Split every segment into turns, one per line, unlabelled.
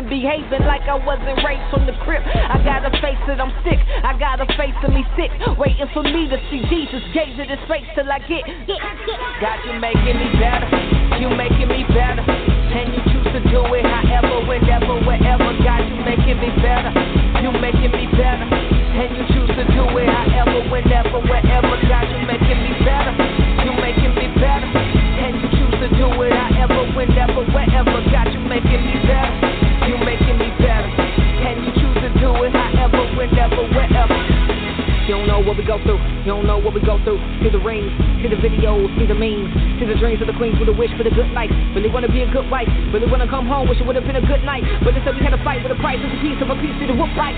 I'm. Behaving like I wasn't raised from the crib. I gotta face it, I'm sick. I gotta face of me sick. Waiting for me to see Jesus. Gaze at his face till I get. God, you making me better. You making me better. And you choose to do it however, whenever, wherever. God, you making me better. You making me know what we go through. See the rings, see the videos, see the memes, see the dreams of the queens with a wish for the good life. Really wanna be a good wife. Really wanna come home. Wish it would have been a good night. But instead we had to fight with a price of a piece of a piece of the whoop fight.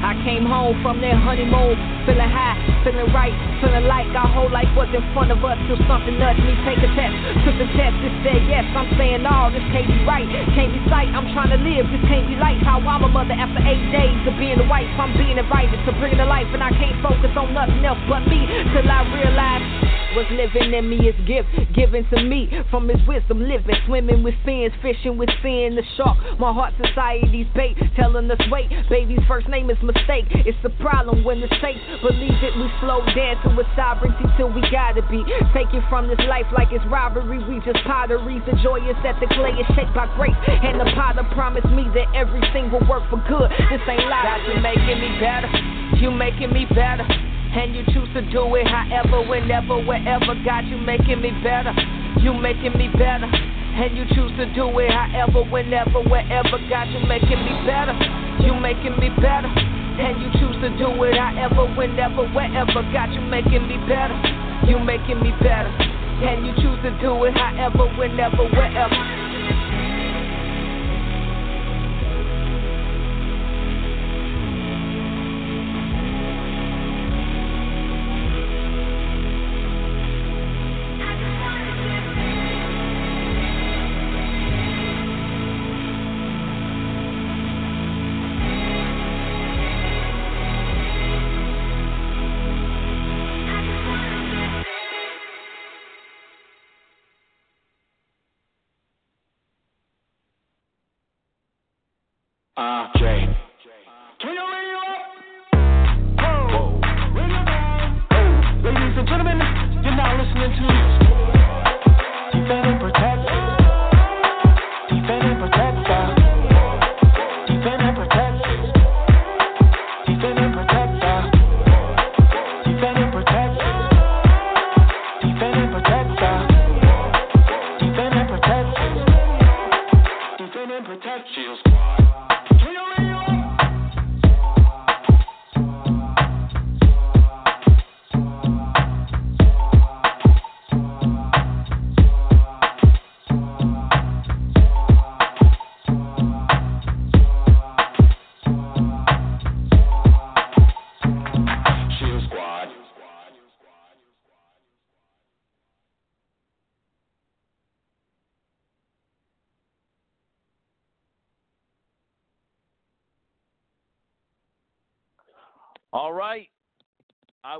I came home from that honeymoon, feeling high, feeling right, feeling like our whole life was in front of us till something nudged me. Take a test, took the test, it said yes. I'm saying all this can't be right, can't be sight. I'm trying to live, this can't be life. How I'm a mother after eight days of being a wife. I'm being invited to bring to life, and I can't focus on nothing else but me till I realize. What's living in me is gift given to me from his wisdom. Living, swimming with fins, fishing with sin. The shark, my heart society's bait, telling us wait. Baby's first name is mistake. It's the problem when the saints believe it. We slow down to a sovereignty till we gotta be taken from this life like it's robbery. We just pottery. The joy is that the clay is shaped by grace, and the potter promised me that everything will work for good. This ain't lie. God, you making me better. You making me better. And you choose to do it however, whenever, wherever. God, you making me better. You making me better. And you choose to do it however, whenever, wherever. God, you making me better. You making me better. And you choose to do it however, whenever, wherever. God, you making me better. You making me better. And you choose to do it however, whenever, wherever.
Uh,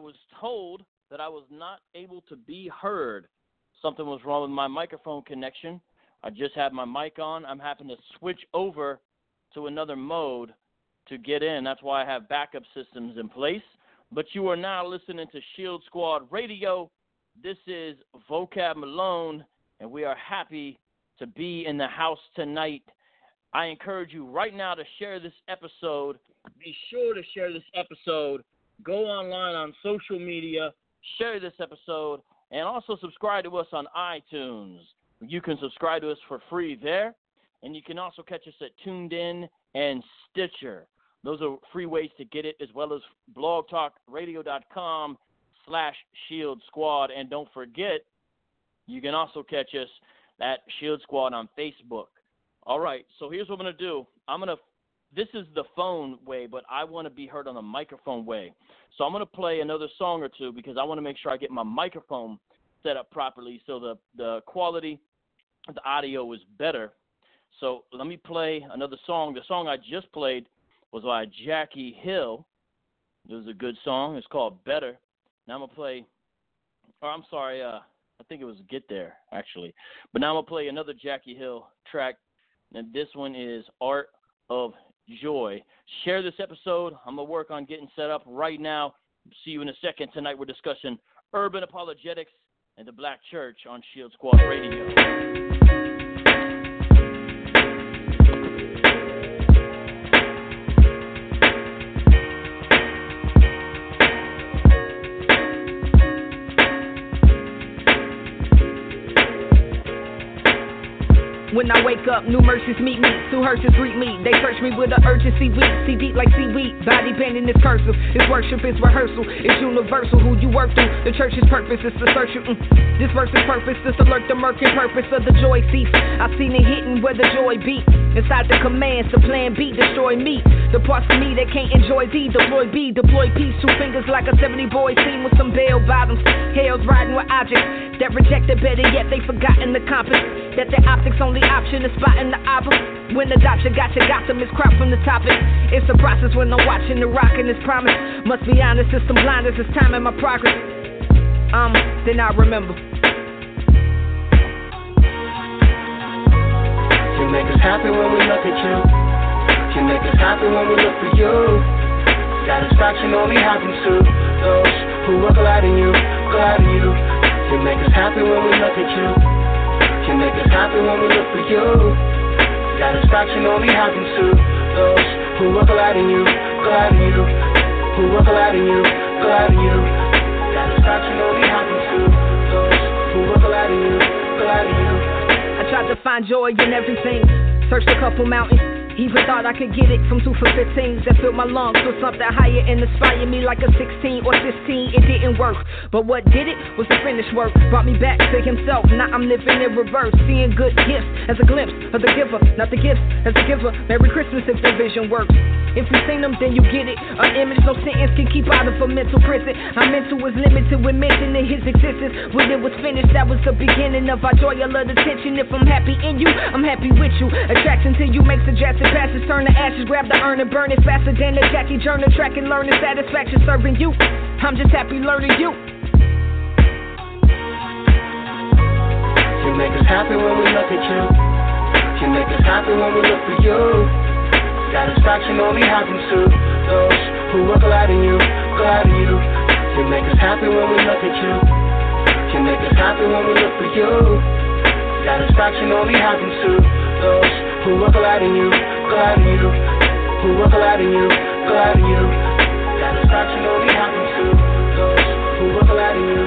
was told that I was not able to be heard. Something was wrong with my microphone connection. I just had my mic on. I'm having to switch over to another mode to get in. That's why I have backup systems in place. But you are now listening to Shield Squad Radio. This is Vocab Malone, and we are happy to be in the house tonight. I encourage you right now to share this episode. Be sure to share this episode. Go online on social media, share this episode, and also subscribe to us on iTunes. You can subscribe to us for free there, and you can also catch us at TuneIn and Stitcher. Those are free ways to get it, as well as blogtalkradio.com slash Shield Squad. And don't forget, you can also catch us at Shield Squad on Facebook. All right, so here's what I'm going to do. I'm going to, this is the phone way, but I want to be heard on the microphone way. So I'm going to play another song or two because I want to make sure I get my microphone set up properly so the, the quality the audio is better. So let me play another song. The song I just played was by Jackie Hill. It was a good song. It's called Better. Now I'm gonna play. Or I'm sorry. Uh, I think it was Get There actually. But now I'm gonna play another Jackie Hill track, and this one is Art of Joy. Share this episode. I'm gonna work on getting set up right now. See you in a second. Tonight we're discussing urban apologetics and the Black Church on Shield Squad Radio.
When I wake up, new mercies meet me, two hearses greet me. They search me with an urgency weak, see deep like seaweed. Body bending is cursive, it's worship, it's rehearsal, it's universal. Who you work through, the church's purpose is to search you. Mm. This verse's purpose is to lurk the murky purpose of the joy cease. I've seen it hitting where the joy beat. Inside the commands, the plan B, destroy me. The parts of me that can't enjoy D, deploy B, deploy peace. Two fingers like a 70 boy team with some bell bottoms. Hell's riding with objects that rejected, better yet, they forgotten the compass. That their optics only the option of spotting the opposite. When the doctor got you, got them, it's crop from the topic. It's a process when I'm watching the rock and it's promise. Must be honest, it's some blinders, it's time in my progress. Um, then I remember.
You make us happy when we look at you. You make us happy when we look for you. Satisfaction only happens to those who are glad in you, glad in you. You make us happy when we look at you. You make us happy when we look for you. Satisfaction only happens to those who are glad in you, glad in you, who are glad in you, glad in you. Satisfaction only happens to those who are glad in you, glad in you.
To find joy in everything. Searched a couple mountains even thought I could get it from two for 15s that filled my lungs with something higher and inspire me like a 16 or 16. It didn't work, but what did it was the finished work. Brought me back to himself. Now I'm living in reverse, seeing good gifts as a glimpse of the giver, not the gifts as a giver. Merry Christmas if the vision works. If you've seen them, then you get it. An image no sentence can keep out of a mental prison. Our mental was limited with mentioning his existence. When it was finished, that was the beginning of our joy. I love the tension. If I'm happy in you, I'm happy with you. Attraction to you makes a drastic passes turn to ashes, grab the urn and burn it faster than a Jackie Joyner track and learning satisfaction serving you. I'm just happy learning you.
You make us happy when we look at you. You make us happy when we look for you. Satisfaction only happens to those who are glad in you, glad in you. You make us happy when we look at you. You make us happy when we look for you. Satisfaction only happens to those who are glad in you, glad in you, who are glad in you, glad in you. Satisfaction only happens to those who are glad in you,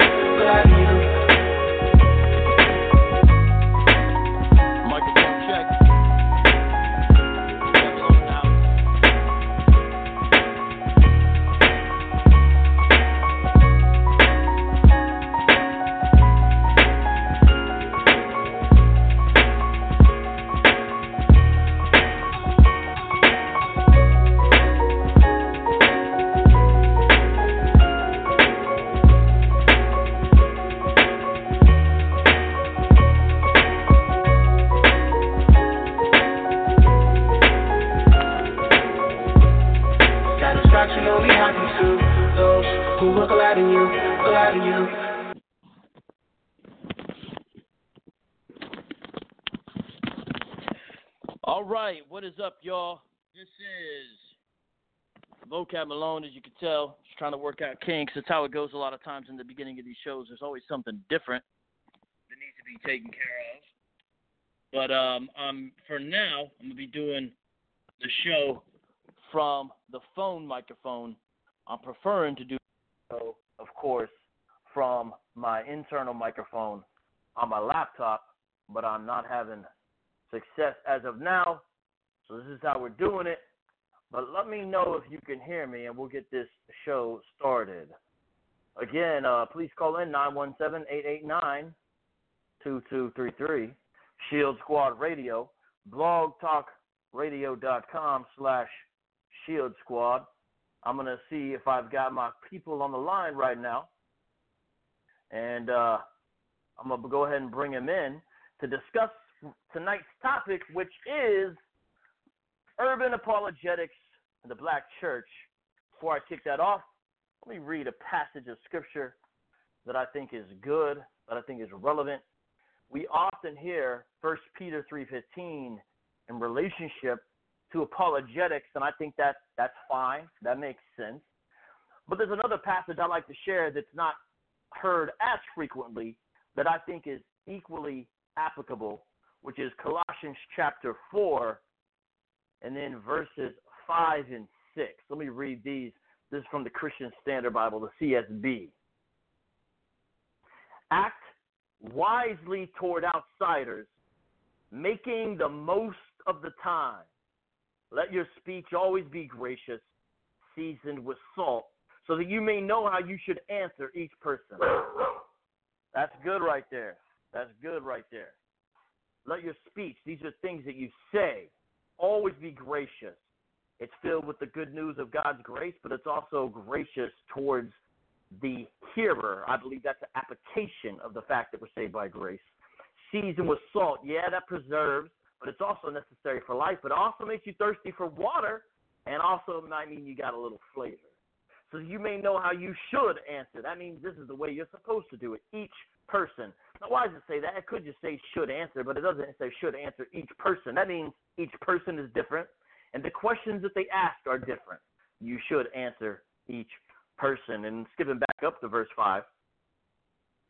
is up, y'all? This is Vocab Malone, as you can tell, just trying to work out kinks. That's how it goes a lot of times in the beginning of these shows. There's always something different that needs to be taken care of. But um, um, for now, I'm gonna be doing the show from the phone microphone. I'm preferring to do so, of course, from my internal microphone on my laptop, but I'm not having success as of now. So this is how we're doing it. But let me know if you can hear me, and we'll get this show started. Again, uh, please call in 917 889 2233. Shield Squad Radio, blogtalkradio.com slash Shield Squad. I'm going to see if I've got my people on the line right now. And uh, I'm going to go ahead and bring them in to discuss tonight's topic, which is urban apologetics in the black church. Before I kick that off, let me read a passage of scripture that I think is good, that I think is relevant. We often hear 1 Peter 3:15 in relationship to apologetics, and I think that that's fine. That makes sense. But there's another passage I like to share that's not heard as frequently that I think is equally applicable, which is Colossians chapter 4 and then verses 5 and 6. Let me read these. This is from the Christian Standard Bible, the CSB. Act wisely toward outsiders, making the most of the time. Let your speech always be gracious, seasoned with salt, so that you may know how you should answer each person. That's good right there. That's good right there. Let your speech, these are things that you say, always be gracious. It's filled with the good news of God's grace, but it's also gracious towards the hearer. I believe that's an application of the fact that we're saved by grace. Seasoned with salt, yeah, that preserves, but it's also necessary for life, but also makes you thirsty for water, and also might mean you got a little flavor. So you may know how you should answer. That means this is the way you're supposed to do it. Each person. Now, why does it say that? It could just say should answer, but it doesn't say should answer each person. That means each person is different, and the questions that they ask are different. You should answer each person. And skipping back up to verse 5,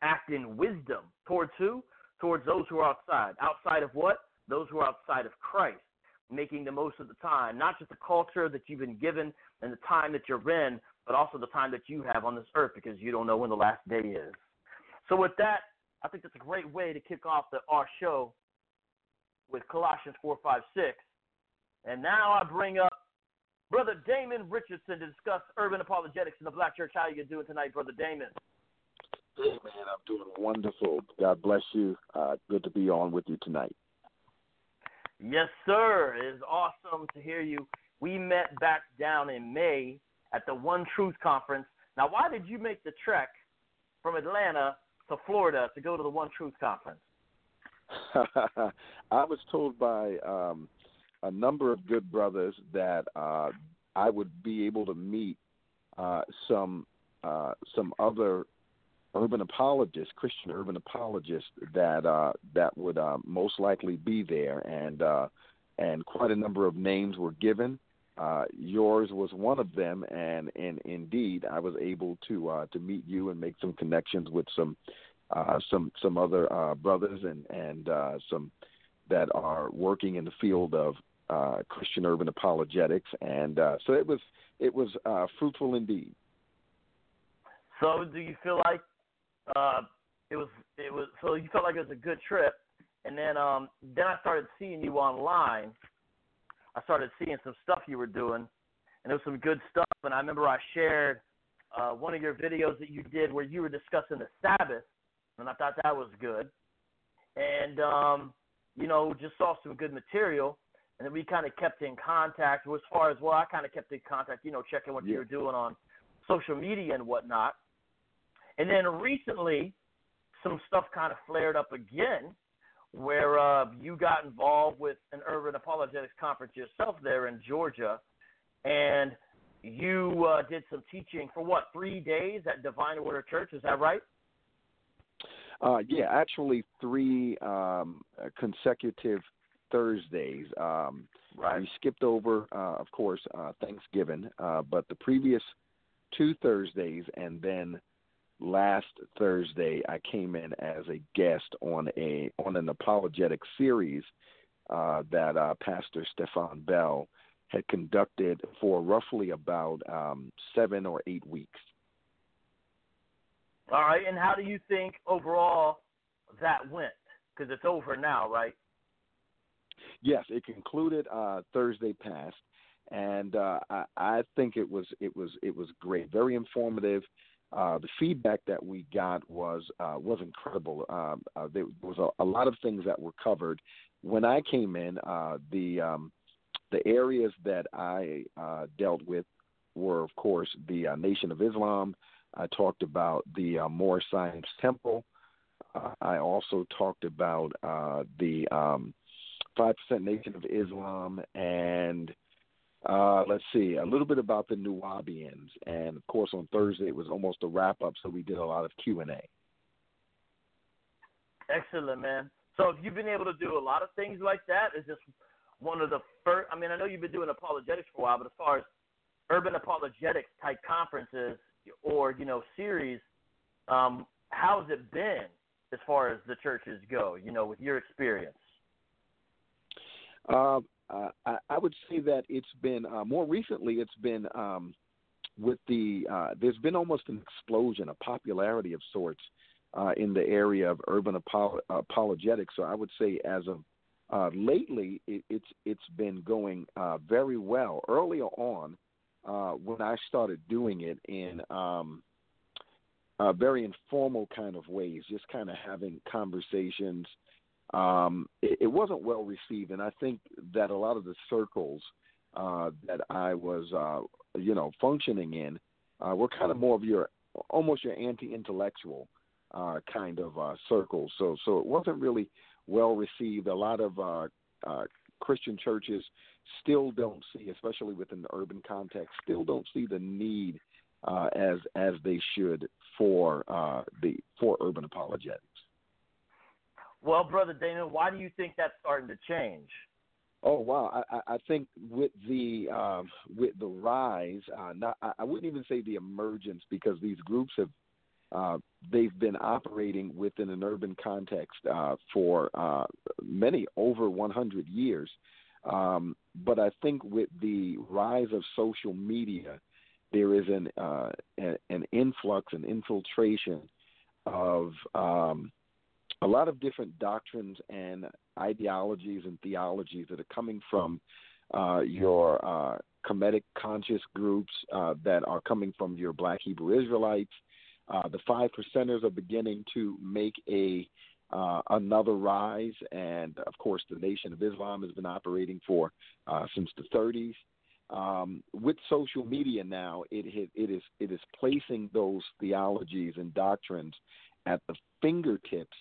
act in wisdom towards who? Towards those who are outside. Outside of what? Those who are outside of Christ. Making the most of the time, not just the culture that you've been given and the time that you're in, but also the time that you have on this earth because you don't know when the last day is. So, with that, I think that's a great way to kick off the, our show with Colossians 4, 5, 6. And now I bring up Brother Damon Richardson to discuss urban apologetics in the black church. How are you doing tonight, Brother Damon?
Hey, man, I'm doing wonderful. God bless you. Uh, good to be on with you tonight.
Yes, sir. It is awesome to hear you. We met back down in May at the One Truth Conference. Now, why did you make the trek from Atlanta to Florida to go to the One Truth Conference?
I was told by um, a number of good brothers that uh, I would be able to meet uh, some uh, some other urban apologists, Christian urban apologists that uh, that would uh, most likely be there, and uh, and quite a number of names were given. Uh, yours was one of them, and, and indeed, I was able to uh, to meet you and make some connections with some uh, some some other uh, brothers and and uh, some that are working in the field of uh, Christian urban apologetics, and so it was it was fruitful indeed.
So, do you feel like it was it was so you felt like it was a good trip, and then um, then I started seeing you online. I started seeing some stuff you were doing, and it was some good stuff. And I remember I shared uh, one of your videos that you did where you were discussing the Sabbath, and I thought that was good. And um, you know, just saw some good material, and then we kind of kept in contact. As far as well, I kind of kept in contact, you know, checking what
Yeah.
you were doing on social media and whatnot. And then recently, some stuff kind of flared up again, where uh, you got involved with an urban apologetics conference yourself there in Georgia, and you uh, did some teaching for what three days at Divine Order Church. Is that right?
Uh, yeah, actually, three um, consecutive Thursdays. Um, Right. We skipped over, uh, of course, uh, Thanksgiving, uh, but the previous two Thursdays and then last Thursday I came in as a guest on a on an apologetic series uh, that uh, Pastor Stephan Bell had conducted for roughly about um, seven or eight weeks.
All right, and how do you think overall that went? Because it's over now, right?
Yes, it concluded uh, Thursday past, and uh, I, I think it was it was it was great, very informative. Uh, the feedback that we got was uh, was incredible. Um, uh, there was a, a, lot of things that were covered. When I came in, uh, the um, the areas that I uh, dealt with were, of course, the uh, Nation of Islam. I talked about the uh, Moorish Science Temple. I also talked about the um, Five Percent Nation of Islam, and uh, let's see a little bit about the Nuwaubians. And of course, on Thursday it was almost a wrap up, so we did a lot of Q and A.
Excellent, man. So, have you've been able to do a lot of things like that? Is this one of the first? I mean, I know you've been doing apologetics for a while, but as far as urban apologetics type conferences or you know series, um, how's it been as far as the churches go? You know, with your experience.
Uh, I, I would say that it's been uh, more recently. It's been um, with the uh, there's been almost an explosion, a popularity of sorts uh, in the area of urban apolo- apologetics. So I would say as of uh, lately, it, it's it's been going uh, very well. Earlier on, uh, when I started doing it in um, uh, very informal kind of ways, just kind of having conversations. Um, it, it wasn't well received, and I think that a lot of the circles uh, that I was, uh, you know, functioning in uh, were kind of more of your almost your anti-intellectual uh, kind of uh, circles. So, so it wasn't really well received. A lot of uh, Christian churches still don't see, especially within the urban context, still don't see the need as as they should for the for urban apologetics.
Well, brother Damon, why do you think that's starting to change?
Oh wow, I, I think with the um, with the rise, uh, not I wouldn't even say the emergence because these groups have uh, they've been operating within an urban context uh, for uh, many over 100 years. Um, but I think with the rise of social media, there is an uh, an influx and infiltration of um, a lot of different doctrines and ideologies and theologies that are coming from uh, your uh, Kemetic conscious groups uh, that are coming from your Black Hebrew Israelites. Uh, the five percenters are beginning to make a uh, another rise, and of course, the Nation of Islam has been operating for uh, since the 30s. Um, with social media now, it, it is it is placing those theologies and doctrines at the fingertips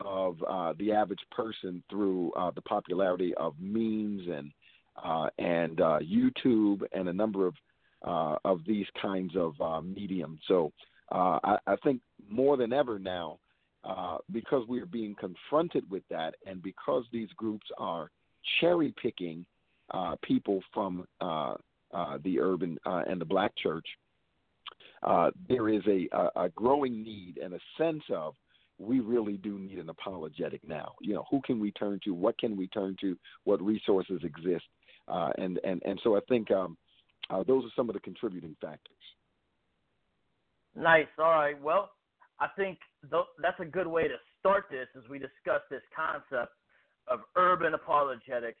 of uh, the average person through uh, the popularity of memes and uh, and uh, YouTube and a number of uh, of these kinds of uh, mediums. So I, I, think more than ever now, because we are being confronted with that, and because these groups are cherry picking people from the urban and the black church, there is a, a growing need and a sense of we really do need an apologetic now. You know, who can we turn to? What can we turn to? What resources exist? Uh, and and and so I think um, uh, those are some of the contributing factors.
Nice. All right. Well, I think th- that's a good way to start this as we discuss this concept of urban apologetics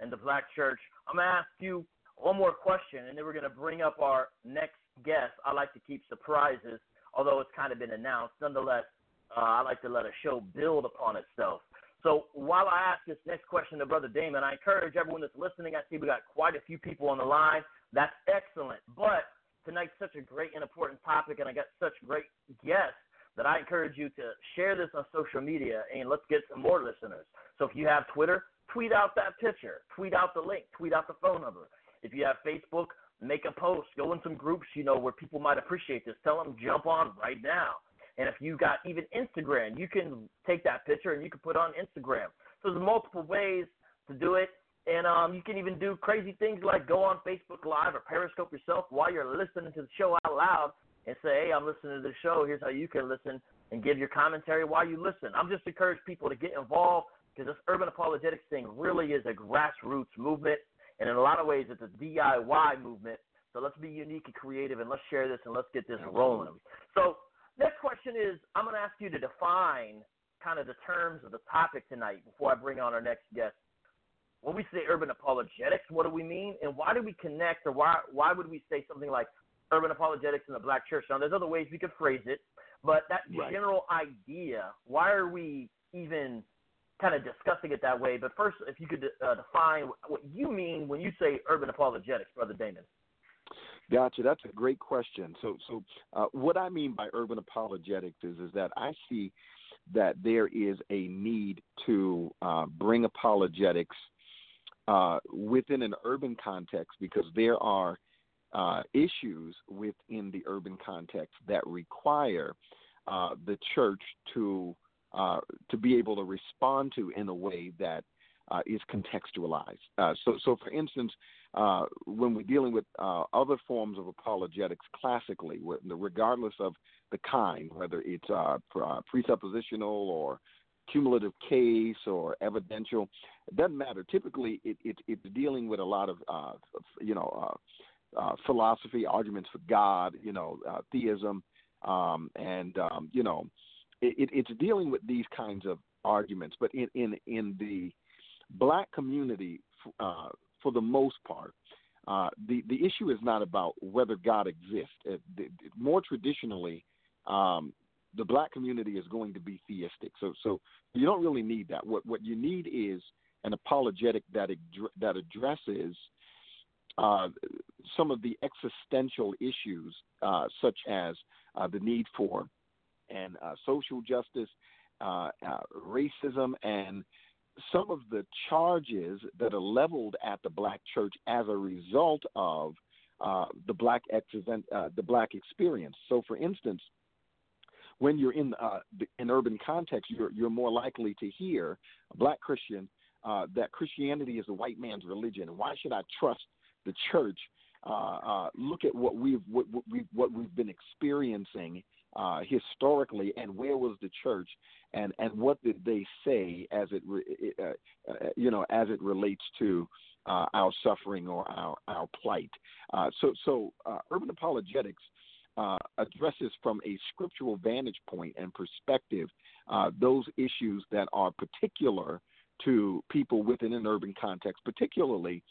and the black church. I'm to ask you one more question, and then we're to bring up our next guest. I like to keep surprises, although it's kind of been announced. Nonetheless, uh, I like to let a show build upon itself. So while I ask this next question to Brother Damon, I encourage everyone that's listening. I see we got quite a few people on the line. That's excellent. But tonight's such a great and important topic, and I got such great guests that I encourage you to share this on social media and let's get some more listeners. So if you have Twitter, tweet out that picture, tweet out the link, tweet out the phone number. If you have Facebook, make a post, go in some groups, you know, where people might appreciate this. Tell them jump on right now. And if you got even Instagram, you can take that picture and you can put on Instagram. So there's multiple ways to do it. And um, you can even do crazy things like go on Facebook Live or Periscope yourself while you're listening to the show out loud and say, hey, I'm listening to the show. Here's how you can listen and give your commentary while you listen. I'm just encourage people to get involved because this urban apologetics thing really is a grassroots movement. And in a lot of ways, it's a DIY movement. So let's be unique and creative and let's share this and let's get this rolling. So, next question is I'm going to ask you to define kind of the terms of the topic tonight before I bring on our next guest. When we say urban apologetics, what do we mean, and why do we connect, or why why would we say something like urban apologetics in the black church? Now, there's other ways we could phrase it, but that
Right.
general idea, why are we even kind of discussing it that way? But first, if you could uh, define what you mean when you say urban apologetics, Brother Damon.
Gotcha. That's a great question. So, so uh, what I mean by urban apologetics is is that I see that there is a need to uh, bring apologetics uh, within an urban context because there are uh, issues within the urban context that require uh, the church to uh, to be able to respond to in a way that uh, is contextualized. Uh, so, so for instance, uh, when we're dealing with uh, other forms of apologetics classically, regardless of the kind, whether it's uh, uh, presuppositional or cumulative case or evidential, it doesn't matter. Typically, it, it, it's dealing with a lot of, you know, philosophy, arguments for God, you know, theism, um, and um, you know, it, it's dealing with these kinds of arguments. But in in in the black community, uh, for the most part, uh, the the issue is not about whether God exists. It, more traditionally, um, the black community is going to be theistic. So so you don't really need that. What what you need is an apologetic that that addresses uh, some of the existential issues, uh, such as uh, the need for and uh, social justice, uh, uh, racism, and some of the charges that are leveled at the black church as a result of uh, the black existen- uh, the black experience. So, for instance, when you're in uh, an urban context, you're you're more likely to hear a black Christian uh, that Christianity is a white man's religion. Why should I trust the church? Uh, uh, look at what we've what, what we what we've been experiencing uh, historically, and where was the church, and and what did they say as it re- uh, uh, you know as it relates to uh, our suffering or our our plight. Uh, so so urban apologetics addresses from a scriptural vantage point and perspective those issues that are particular to people within an urban context, particularly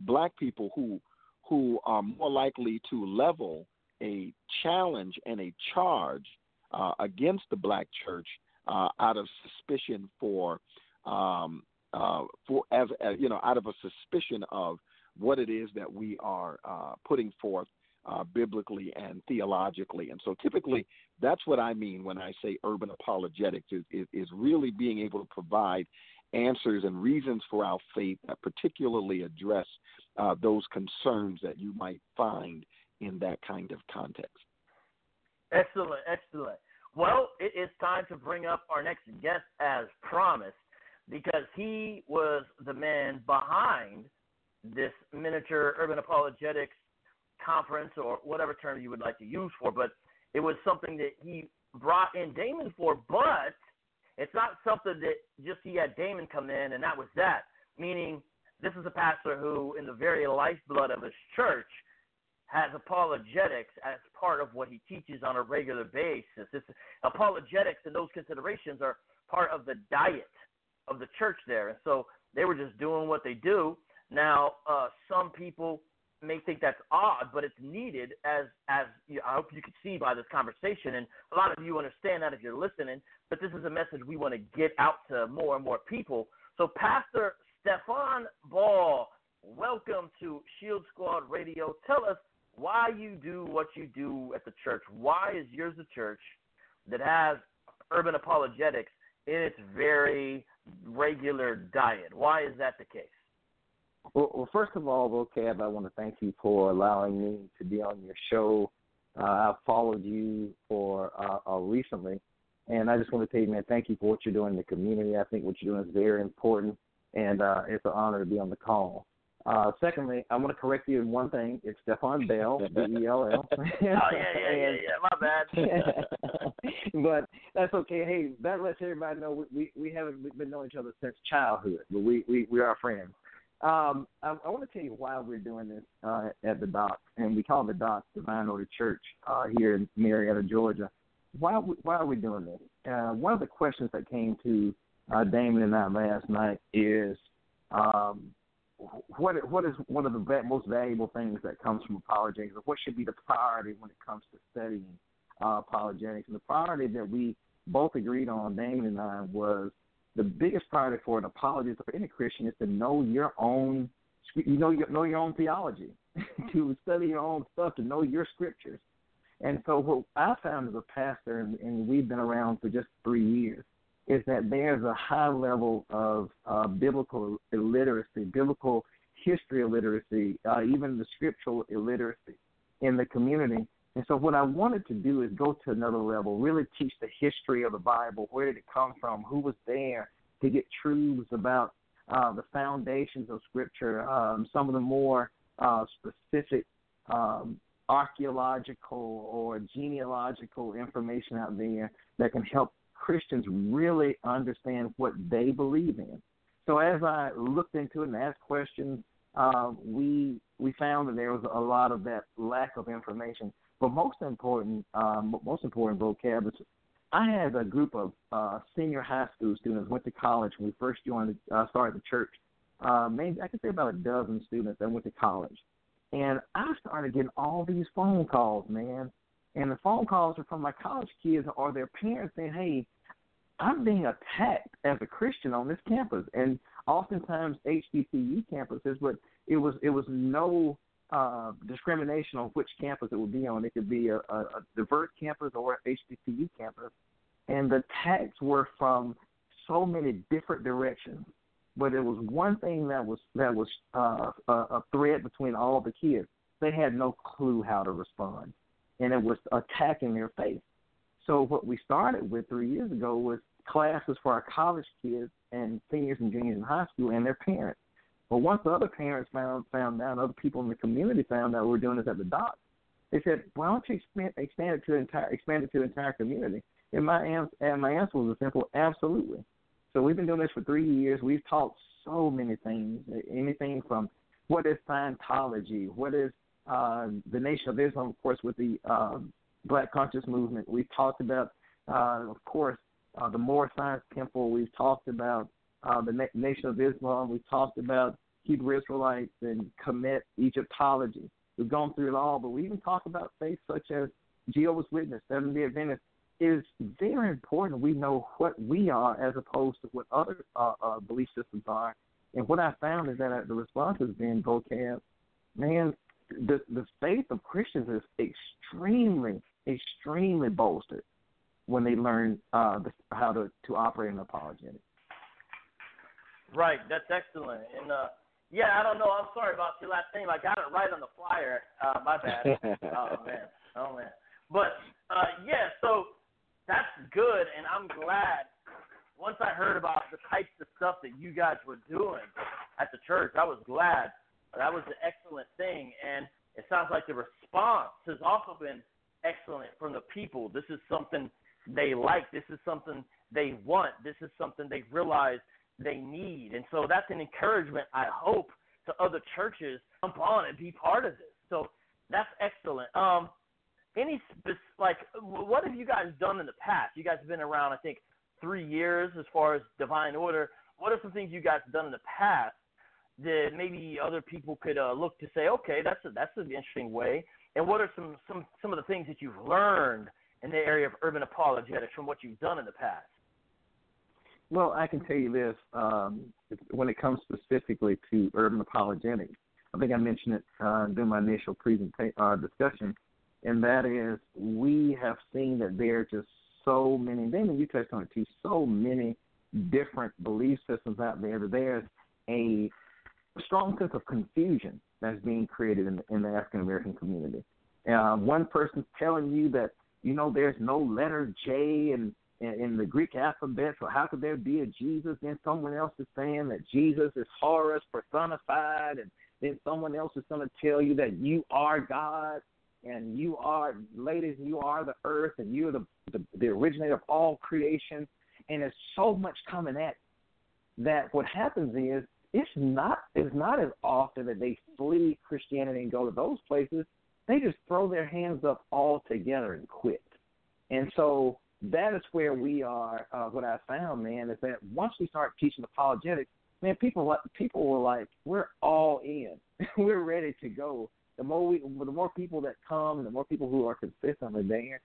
black people who who are more likely to level a challenge and a charge uh, against the black church uh, out of suspicion for um, uh, for as, as you know out of a suspicion of what it is that we are uh, putting forth uh, biblically and theologically. And so typically that's what I mean when I say urban apologetics is, is, really being able to provide answers and reasons for our faith that particularly address uh, those concerns that you might find in that kind of context.
Excellent, excellent. Well, it is time to bring up our next guest as promised because he was the man behind this miniature urban apologetics conference or whatever term you would like to use for, but it was something that he brought in Damon for, but it's not something that just he had Damon come in and that was that. Meaning, this is a pastor who, in the very lifeblood of his church, has apologetics as part of what he teaches on a regular basis. It's, apologetics and those considerations are part of the diet of the church there. And so they were just doing what they do. Now, uh, some people may think that's odd, but it's needed as as you, I hope you can see by this conversation, and a lot of you understand that if you're listening. But this is a message we want to get out to more and more people. So, Pastor Stephan Ball, welcome to Shield Squad Radio. Tell us why you do what you do at the church. Why is yours a church that has urban apologetics in its very regular diet? Why is that the case?
Well, well, first of all, vocab, I want to thank you for allowing me to be on your show. Uh, I've followed you for uh, uh, recently, and I just want to tell you, man, thank you for what you're doing in the community. I think what you're doing is very important. and uh, it's an honor to be on the call. Uh, secondly, I want to correct you in one thing. It's Stephan Bell, B E L L.
oh yeah, yeah, yeah, yeah. My bad.
but that's okay. Hey, that lets everybody know we we haven't been knowing each other since childhood, but we we we are friends. Um, I, I want to tell you why we're doing this uh, at the dock, and we call the dock Divine Order Church uh, here in Marietta, Georgia. Why why are we doing this? Uh, one of the questions that came to uh, Damon and I last night is um, what what is one of the most valuable things that comes from apologetics, or what should be the priority when it comes to studying uh, apologetics? And the priority that we both agreed on, Damon and I, was the biggest priority for an apologist or any Christian is to know your own, you know, your, know your own theology, to study your own stuff, to know your scriptures. And so, what I found as a pastor, and, and we've been around for just three years, is that there's a high level of uh, biblical illiteracy, biblical history illiteracy, uh, even the scriptural illiteracy in the community. And so, what I wanted to do is go to another level, really teach the history of the Bible. Where did it come from? Who was there to get truths about uh, the foundations of Scripture? Um, some of the more uh, specific um, archaeological or genealogical information out there that can help Christians really understand what they believe in. So as I looked into it and asked questions, uh, we we found that there was a lot of that lack of information. But most important, um, most important vocab is I had a group of uh, senior high school students went to college when we first joined, uh, started the church. Uh, maybe I could say about a dozen students that went to college, and I started getting all these phone calls, man. And the phone calls are from my college kids or their parents saying, "Hey, I'm being attacked as a Christian on this campus." And oftentimes HBCU campuses, but it was it was no uh, discrimination on which campus it would be on. It could be a, a, a diverse campus or HBCU campus, and the attacks were from so many different directions. But it was one thing that was that was uh, a, a thread between all the kids. They had no clue how to respond and it was attacking their faith. So what we started with three years ago was classes for our college kids and seniors and juniors in high school and their parents. But once the other parents found found out, other people in the community found out we were doing this at the dock, they said, "Why don't you expand, expand it to entire expand it to the entire community?" And my answer, and my answer was a simple, absolutely. So we've been doing this for three years. We've taught so many things, anything from what is Scientology, what is uh, the Nation of Islam, of course, with the uh, Black Conscious Movement. We've talked about, uh, of course, uh, the Moore Science Temple. We've talked about uh, the Na- Nation of Islam. We've talked about Hebrew Israelites and Kemet Egyptology. We've gone through it all, but we even talk about faiths such as Jehovah's Witness, Seventh Day Adventist. It is very important we know what we are as opposed to what other uh, uh, belief systems are. And what I found is that the response has been vocab. Man, the the faith of Christians is extremely extremely bolstered when they learn uh, the, how to to operate an apologetic.
Right, that's excellent. And uh, yeah, I don't know. I'm sorry about your last name. I got it right on the flyer. Uh, my bad. oh man, oh man. But uh, yeah, so that's good, and I'm glad. Once I heard about the types of stuff that you guys were doing at the church, I was glad that was an excellent thing, and it sounds like the response has also been excellent from the people. This is something they like. This is something they want. This is something they realize they need, and so that's an encouragement. I hope to other churches jump on and be part of this. So that's excellent. Um, any like what have you guys done in the past? You guys have been around, I think, three years as far as Divine Order. What are some things you guys have done in the past that maybe other people could uh, look to say, okay, that's a, that's an interesting way. And what are some some some of the things that you've learned in the area of urban apologetics from what you've done in the past?
Well, I can tell you this: um, when it comes specifically to urban apologetics, I think I mentioned it uh, during my initial presentation uh, discussion, and that is we have seen that there are just so many. Damon, you touched on it too. So many different belief systems out there that there's a strong sense of confusion that's being created in the, in the African American community. Uh, one person's telling you that you know there's no letter J and in, in the Greek alphabet. So how could there be a Jesus? Then someone else is saying that Jesus is Horus personified, and then someone else is going to tell you that you are God and you are, ladies, you are the earth, and you're the, the the originator of all creation. And there's so much coming at that. What happens is it's not it's not as often that they flee Christianity and go to those places. They just throw their hands up altogether and quit. And so that is where we are. Uh, what I found, man, is that once we start teaching apologetics, man, people like people were like, we're all in, we're ready to go the more we, the more people that come, the more people who are consistently there,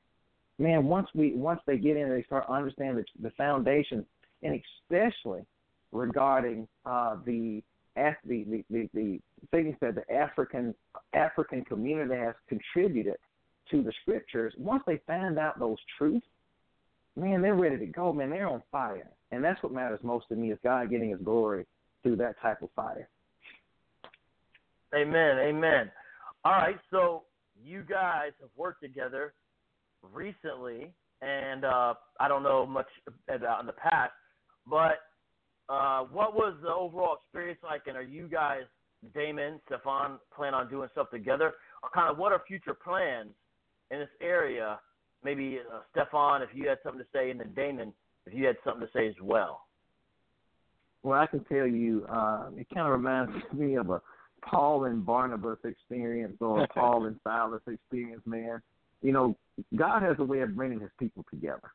man. Once we, once they get in, they start understanding the, the foundation, and especially regarding uh, the, the the the things that the African African community has contributed to the scriptures. Once they find out those truths, man, they're ready to go. Man, they're on fire, and that's what matters most to me is God getting His glory through that type of fire.
Amen. Amen. All right, so you guys have worked together recently, and uh, I don't know much about in the past, but uh, what was the overall experience like? And are you guys, Damon, Stephan, plan on doing stuff together? Or kind of what are future plans in this area? Maybe uh, Stephan, if you had something to say, and then Damon, if you had something to say as well.
Well, I can tell you, uh, it kind of reminds me of a Paul and Barnabas experience or Paul and Silas experience, man. You know, God has a way of bringing His people together,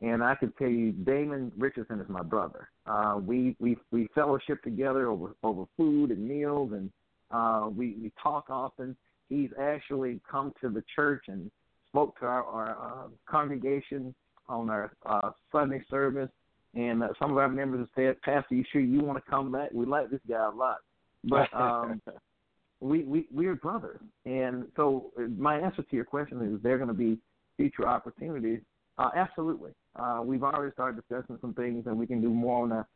and I can tell you, Damon Richardson is my brother. Uh, we we we fellowship together over over food and meals, and uh, we we talk often. He's actually come to the church and spoke to our, our uh, congregation on our uh, Sunday service, and uh, some of our members have said, "Pastor, you sure you want to come back? We like this guy a lot." But um, we we we're brothers, and so uh, my answer to your question is there going to be future opportunities. Uh, absolutely, uh, we've already started discussing some things, that we can do more on a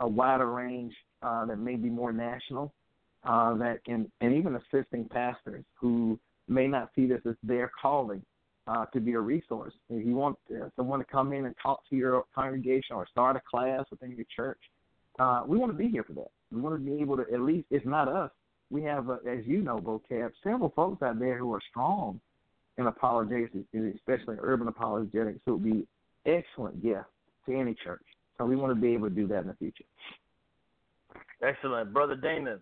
a wider range uh, that may be more national. Uh, that can and even assisting pastors who may not see this as their calling uh, to be a resource. If you want uh, someone to come in and talk to your congregation or start a class within your church, uh, we want to be here for that. We want to be able to at least, if not us, we have, uh, as you know, vocab, several folks out there who are strong in apologetics, especially urban apologetics, who would be excellent guests to any church. So we want to be able to do that in the future.
Excellent, brother Damon.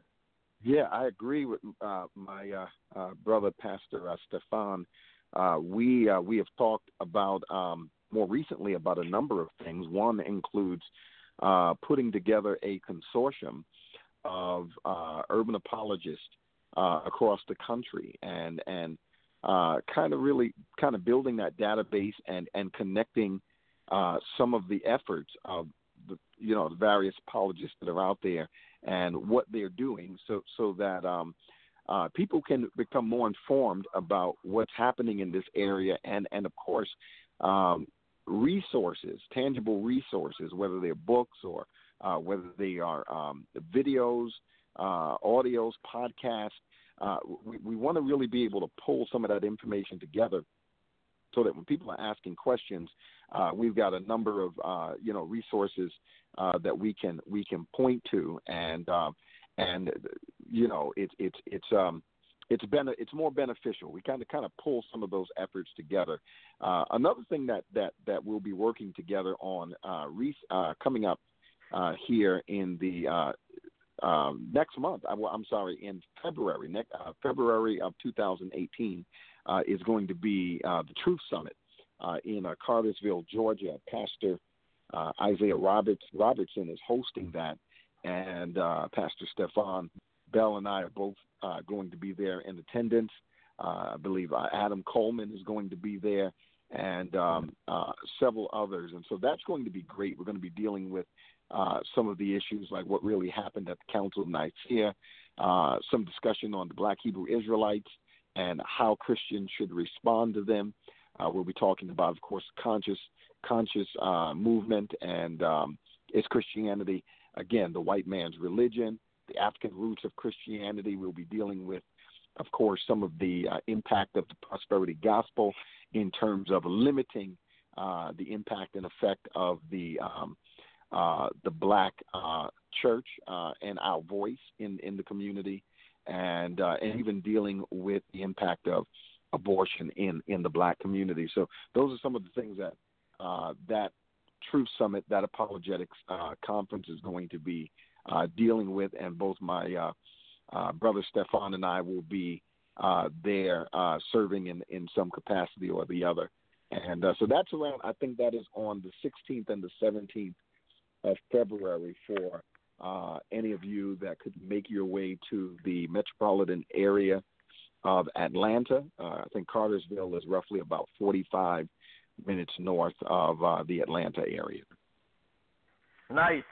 Yeah, I agree with uh, my uh, uh, brother, Pastor uh, Stephan. Uh, we uh, we have talked about um, more recently about a number of things. One includes uh, putting together a consortium of uh, urban apologists uh, across the country and and uh, kind of really kind of building that database and and connecting uh, some of the efforts of the you know the various apologists that are out there and what they're doing so so that um, uh, people can become more informed about what's happening in this area and and of course um, resources tangible resources whether they're books or uh, whether they are um, videos, uh, audios, podcasts. Uh, we, we want to really be able to pull some of that information together so that when people are asking questions, uh, we've got a number of uh, you know resources uh, that we can we can point to, and um, and you know it's it's it's um, it's been it's more beneficial. We kind of kind of pull some of those efforts together. Uh, another thing that that that we'll be working together on uh, re- uh, coming up here in the um, next month. I, am sorry, in February, next, uh, February of 2018 uh, is going to be uh, the Truth Summit uh, in Cartersville, Georgia. Pastor Isaiah Roberts Robertson is hosting that, and Pastor Stephan Bell and I are both going to be there in attendance. I believe Adam Coleman is going to be there and um, uh, several others. And so that's going to be great. We're going to be dealing with uh, some of the issues like what really happened at the Council of Nicaea, uh, some discussion on the Black Hebrew Israelites and how Christians should respond to them. Uh, we'll be talking about, of course, conscious conscious uh, movement and um, is Christianity again the white man's religion, the African roots of Christianity. We'll be dealing with, of course, some of the uh, impact of the prosperity gospel in terms of limiting the impact and effect of the um, the black uh, church uh, and our voice in, in the community, and uh, and even dealing with the impact of abortion in, in the black community. So those are some of the things that uh, that Truth Summit, that apologetics uh, conference is going to be uh, dealing with, and both my uh, uh, brother Stephan and I will be uh, there uh, serving in, in some capacity or the other. And uh, so that's around, I think that is on the 16th and the 17th of February for uh, any of you that could make your way to the metropolitan area of Atlanta. Uh, I think Cartersville is roughly about 45 minutes north of uh, the Atlanta area.
Nice.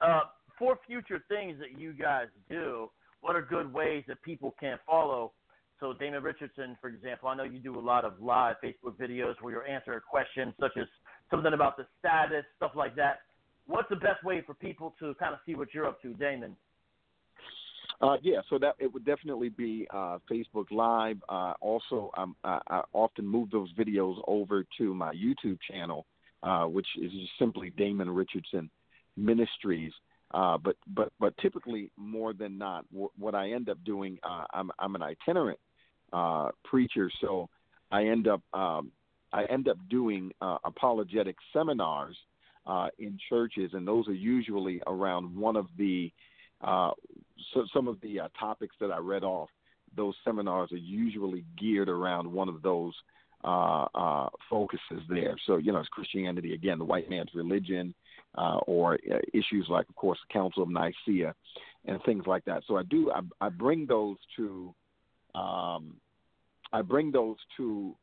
Uh, for future things that you guys do, what are good ways that people can follow? So, Damon Richardson, for example, I know you do a lot of live Facebook videos where you're answering questions such as something about the status, stuff like that. What's the best way for people to kind of see what you're up to, Damon?
Uh, yeah, so that it would definitely be uh, Facebook Live. Uh, also, um, I, I often move those videos over to my YouTube channel, uh, which is simply Damon Richardson Ministries. Uh, but but but typically, more than not, w- what I end up doing, uh, I'm I'm an itinerant preacher, so I end up um, I end up doing apologetic seminars uh, in churches, and those are usually around one of the uh, so some of the uh, topics that I read off, those seminars are usually geared around one of those uh, uh, focuses there. So, you know, it's Christianity, again, the white man's religion, uh, or issues like, of course, the Council of Nicaea and things like that. So I do, I, I bring those to, um, I bring those to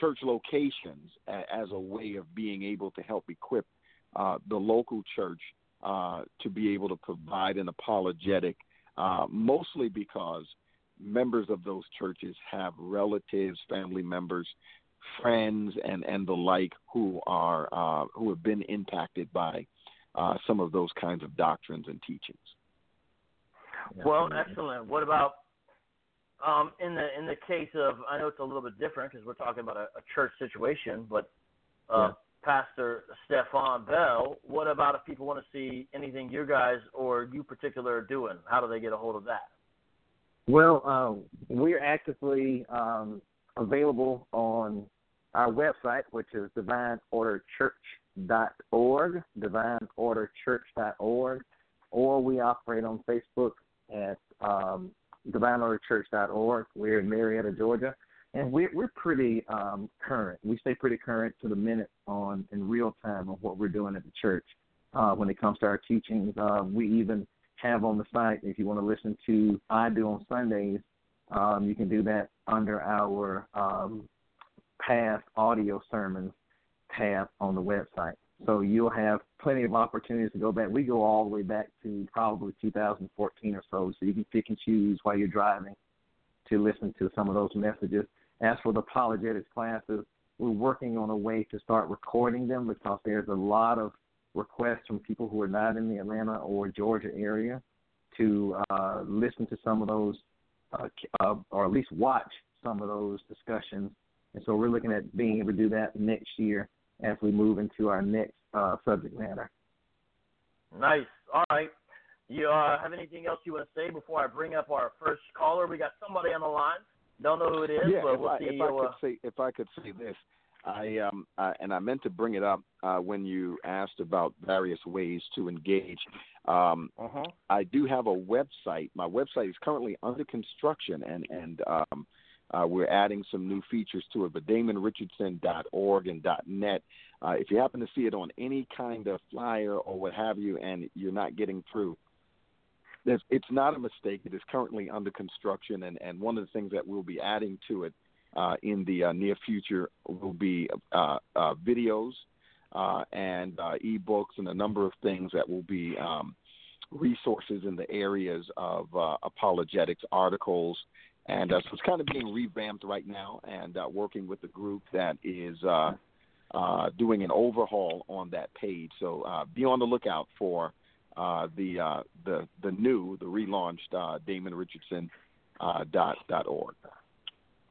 church locations as a way of being able to help equip uh, the local church uh, to be able to provide an apologetic, uh, mostly because members of those churches have relatives, family members, friends, and, and the like who are uh, who have been impacted by uh, some of those kinds of doctrines and teachings.
Well, excellent. What about um, in the in the case of I know it's a little bit different because we're talking about a, a church situation, but uh. Pastor Stephan Bell. What about if people want to see anything you guys or you particular are doing? How do they get a hold of that?
Well, um, we're actively um, available on our website, which is divineorderchurch.org, divineorderchurch.org, or we operate on Facebook at um, divineorderchurch.org. We're in Marietta, Georgia and we're we're pretty um, current. We stay pretty current to the minute on in real time on what we're doing at the church uh, when it comes to our teachings. Uh, we even have on the site if you want to listen to I do on Sundays. Um, you can do that under our um, past audio sermons tab on the website. So you'll have plenty of opportunities to go back. We go all the way back to probably 2014 or so, so you can pick and choose while you're driving to listen to some of those messages. As for the apologetics classes, we're working on a way to start recording them because there's a lot of requests from people who are not in the Atlanta or Georgia area to uh, listen to some of those, uh, uh, or at least watch some of those discussions. And so we're looking at being able to do that next year as we move into our next uh, subject matter.
Nice. All right. You uh, have anything else you want to say before I bring up our first caller? We got somebody on the line. Don't know who it is,
yeah,
but
if
we'll
I,
see.
If I could
uh,
say, if I could say this, I um, uh, and I meant to bring it up uh, when you asked about various ways to engage. Um,
uh-huh.
I do have a website. My website is currently under construction, and and um, uh, we're adding some new features to it. But DamonRichardson.org and .net. Uh, if you happen to see it on any kind of flyer or what have you, and you're not getting through, there's, it's not a mistake. It is currently under construction, and, and one of the things that we'll be adding to it uh, in the uh, near future will be uh, uh videos uh, and uh, ebooks and a number of things that will be um, resources in the areas of apologetics, articles, and so it's kind of being revamped right now, and working with a group that is. doing an overhaul on that page, so be on the lookout for uh, the uh, the the new the relaunched uh, Damon Richardson uh, dot dot org.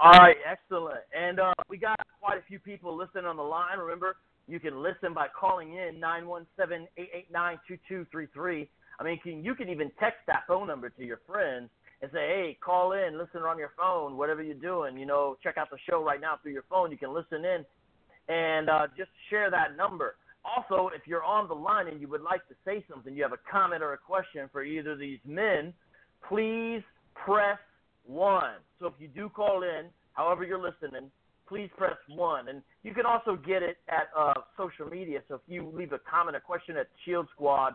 All right, excellent. And uh, we got quite a few people listening on the line. Remember, You can listen by calling in 917-889-2233. I mean, can, you can even text that phone number to your friends and say, hey, call in, listen on your phone, whatever you're doing. You know, check out the show right now through your phone. You can listen in and uh, just share that number. Also, if you're on the line and you would like to say something, you have a comment or a question for either of these men, please press one. So if you do call in, however you're listening, please press one. And you can also get it at uh, social media. So if you leave a comment or question at Shield Squad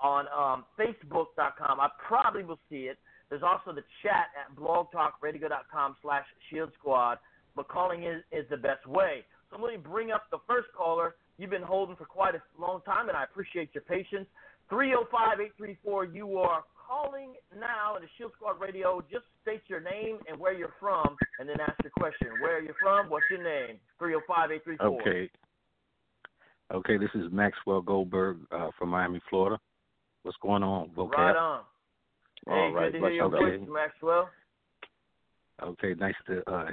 on um, Facebook.com, I probably will see it. There's also the chat at blogtalkradio.com slash Shield Squad. But calling in is the best way. So let me bring up the first caller. You've been holding for quite a long time, and I appreciate your patience. 305 834, you are calling now in the Shield Squad Radio. Just state your name and where you're from, and then ask your question. Where are you from? What's your name? 305 834.
Okay. Okay, this is Maxwell Goldberg uh, from Miami, Florida. What's going on, vocab?
Right on. Hey,
All right,
good to hear your voice, Maxwell.
Okay, nice to uh,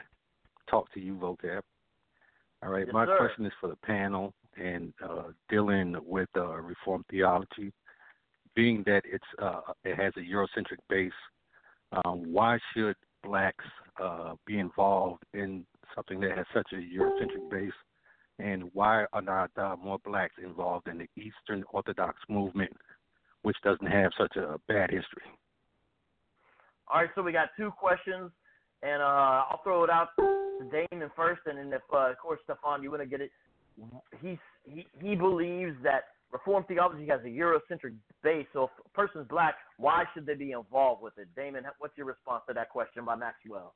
talk to you, vocab. All right,
Yes,
my
sir.
question is for the panel and uh, dealing with uh, Reformed theology. Being that it's uh, it has a Eurocentric base, um, why should blacks uh, be involved in something that has such a Eurocentric base? And why are not uh, more blacks involved in the Eastern Orthodox movement, which doesn't have such a bad history?
All right, so we got two questions, and uh, I'll throw it out to Damon first, and then if, of course, Stephan, you want to get it. He he believes that Reformed theology has a Eurocentric base. So if a person's black, why should they be involved with it? Damon, what's your response to that question by Maxwell?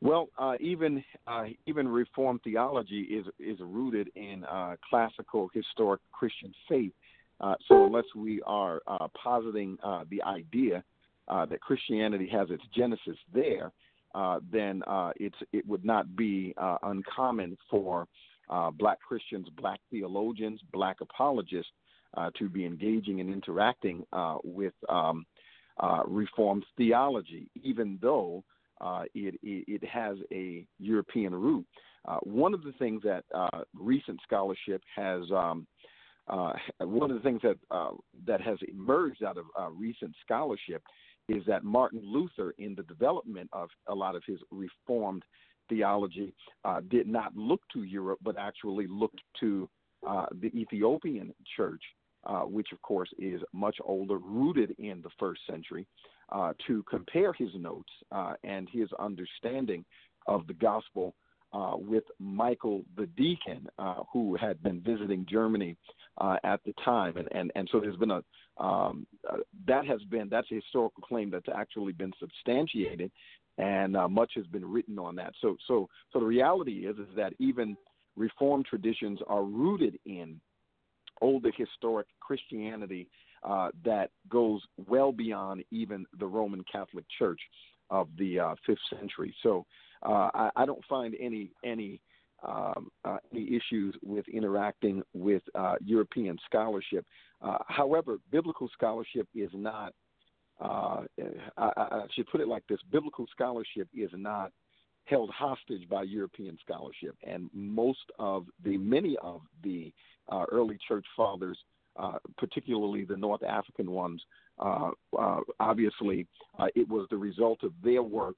Well, uh, even uh, even Reformed theology is is rooted in uh, classical historic Christian faith. Uh, so unless we are uh, positing uh, the idea that Christianity has its genesis there, uh, then uh, it's it would not be uh, uncommon for uh, black Christians, black theologians, black apologists uh, to be engaging and interacting with um, Reformed theology, even though it, it, has a European root. One of the things that recent scholarship has, um, one of the things that that has emerged out of recent scholarship is that Martin Luther, in the development of a lot of his Reformed theology, uh, did not look to Europe, but actually looked to uh, the Ethiopian church, uh, which of course is much older, rooted in the first century, uh, to compare his notes uh, and his understanding of the gospel uh, with Michael the deacon, who had been visiting Germany uh, at the time, and, and and so there's been a um, uh, that has been that's a historical claim that's actually been substantiated, and uh, much has been written on that. So so so the reality is is that even Reformed traditions are rooted in older historic Christianity uh, that goes well beyond even the Roman Catholic Church of the uh, fifth century. So uh, I, I don't find any any um, uh, any issues with interacting with uh, European scholarship. Uh, however, biblical scholarship is not. Uh, I, I should put it like this: biblical scholarship is not held hostage by European scholarship, and most of the many of the uh, early church fathers, uh, particularly the North African ones, obviously it was the result of their work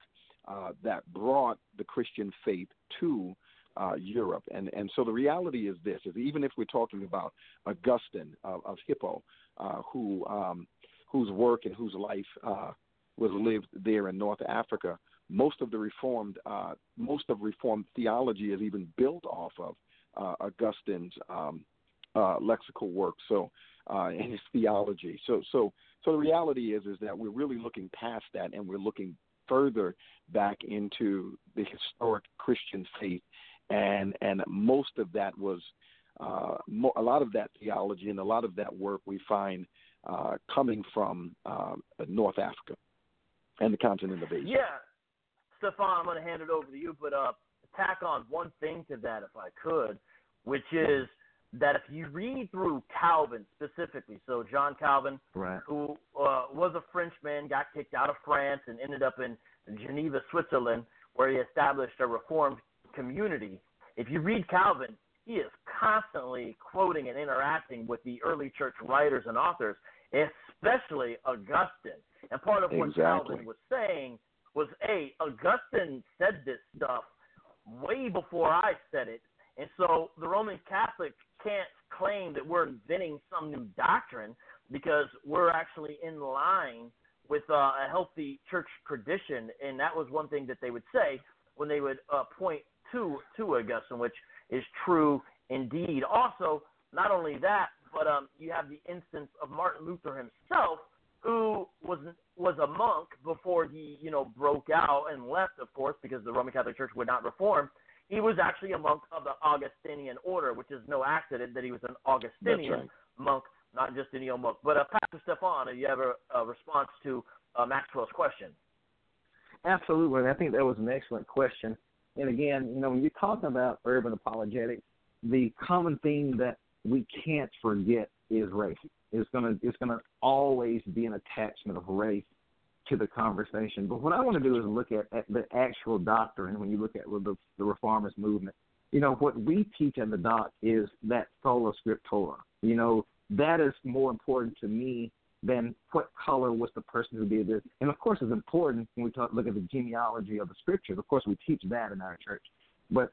that brought the Christian faith to uh, Europe. And and so the reality is this: is even if we're talking about Augustine of, of Hippo, uh, who um, whose work and whose life uh, was lived there in North Africa, most of the reformed uh, most of Reformed theology is even built off of uh, Augustine's um, uh, lexical work. So and his theology. So so so the reality is is that we're really looking past that and we're looking further back into the historic Christian faith, and and most of that was uh, mo- a lot of that theology and a lot of that work we find uh, coming from uh, North Africa and the continent of Asia.
Yeah, Stephan, I'm going to hand it over to you, but uh, tack on one thing to that, if I could, which is that if you read through Calvin specifically, so John Calvin,
Right.
who uh, was a Frenchman, got kicked out of France and ended up in Geneva, Switzerland, where he established a Reformed community. If you read Calvin, he is constantly quoting and interacting with the early church writers and authors, especially Augustine. And part of what
Exactly.
Calvin was saying was, hey, Augustine said this stuff way before I said it. And so the Roman Catholic can't claim that we're inventing some new doctrine because we're actually in line with uh, a healthy church tradition. And that was one thing that they would say when they would uh, point to to Augustine, which is true indeed. Also, not only that, but um, you have the instance of Martin Luther himself, who was was a monk before he you know broke out and left, of course, because the Roman Catholic Church would not reform. He was actually a monk of the Augustinian order, which is no accident that he was an Augustinian
right.
monk, not just any old monk. But uh, Pastor Stephan, do you have a, a response to uh, Maxwell's question?
Absolutely. And I think that was an excellent question. And again, you know, when you're talking about urban apologetics, the common theme that we can't forget is race. It's gonna it's gonna always be an attachment of race to the conversation. But what I want to do is look at, at the actual doctrine when you look at the, the reformist movement. You know, what we teach at the doc is that sola scriptura. You know, that is more important to me than what color was the person who did this. And of course, it's important when we talk, look at the genealogy of the scriptures. Of course, we teach that in our church. But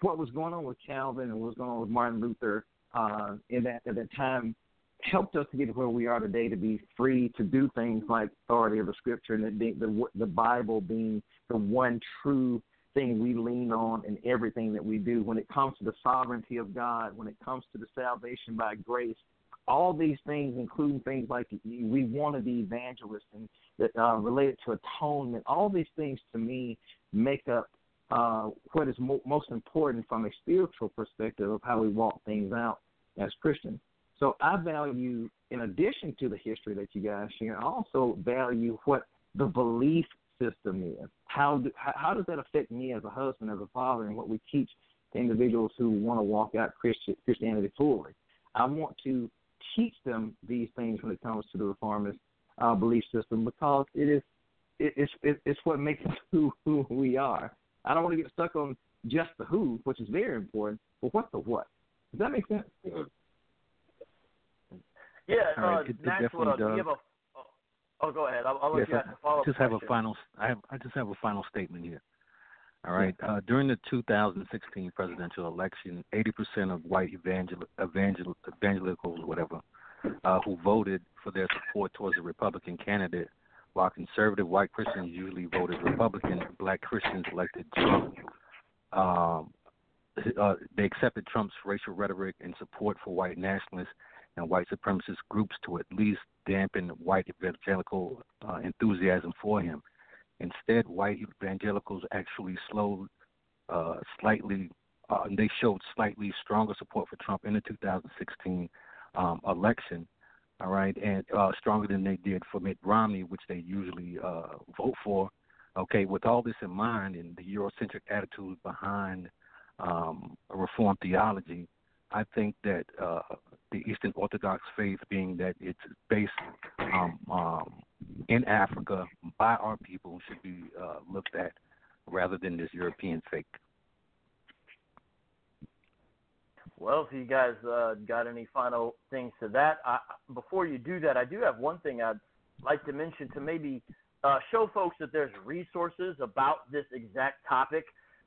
what was going on with Calvin and what was going on with Martin Luther uh, in that at that time helped us to get to where we are today to be free to do things like authority of the scripture and being the the Bible being the one true thing we lean on in everything that we do. When it comes to the sovereignty of God, when it comes to the salvation by grace, all these things, including things like we want to be evangelists and that uh, related to atonement, all these things to me make up uh, what is mo- most important from a spiritual perspective of how we walk things out as Christians. So I value, in addition to the history that you guys share, I also value what the belief system is. How do, how does that affect me as a husband, as a father, and what we teach to individuals who want to walk out Christianity fully? I want to teach them these things when it comes to the reformist uh, belief system because it is it, it's it, it's what makes us who who we are. I don't want to get stuck on just the who, which is very important, but what the what. Does that make sense?
Yeah,
All right,
uh,
it- it definitely does.
have a? Oh, oh, go ahead. I'll, I'll let
Yes,
you ask
I
a follow-up
just have a final. I have. I just have a final statement here. All right. Uh, during the 2016 presidential election, 80% of white evangel, evangel, evangelicals, whatever, uh, who voted for their support towards a Republican candidate, while conservative white Christians usually voted Republican, black Christians elected Trump. Um, uh, they accepted Trump's racial rhetoric and support for white nationalists and white supremacist groups to at least dampen white evangelical uh, enthusiasm for him. Instead, white evangelicals actually slowed uh, slightly, uh, they showed slightly stronger support for Trump in the 2016 um, election, all right, and uh, stronger than they did for Mitt Romney, which they usually uh, vote for. Okay, with all this in mind and the Eurocentric attitude behind um, Reform theology, I think that uh, the Eastern Orthodox faith, being that it's based um, um, in Africa by our people, should be uh, looked at rather than this European fake.
Well, if you guys uh, got any final things to that, I, before you do that, I do have one thing I'd like to mention to maybe uh, show folks that there's resources about this exact topic.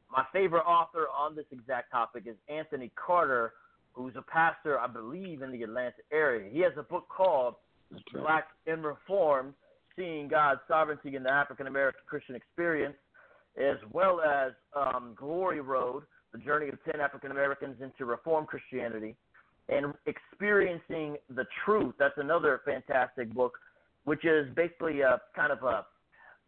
My favorite author on this exact topic is Anthony Carter, who's a pastor, I believe, in the Atlanta area. He has a book called
right.
Black and Reformed, Seeing God's Sovereignty in the African American Christian Experience, as well as um, Glory Road, The Journey of 10 African Americans into Reformed Christianity, and Experiencing the Truth. That's another fantastic book, which is basically a kind of a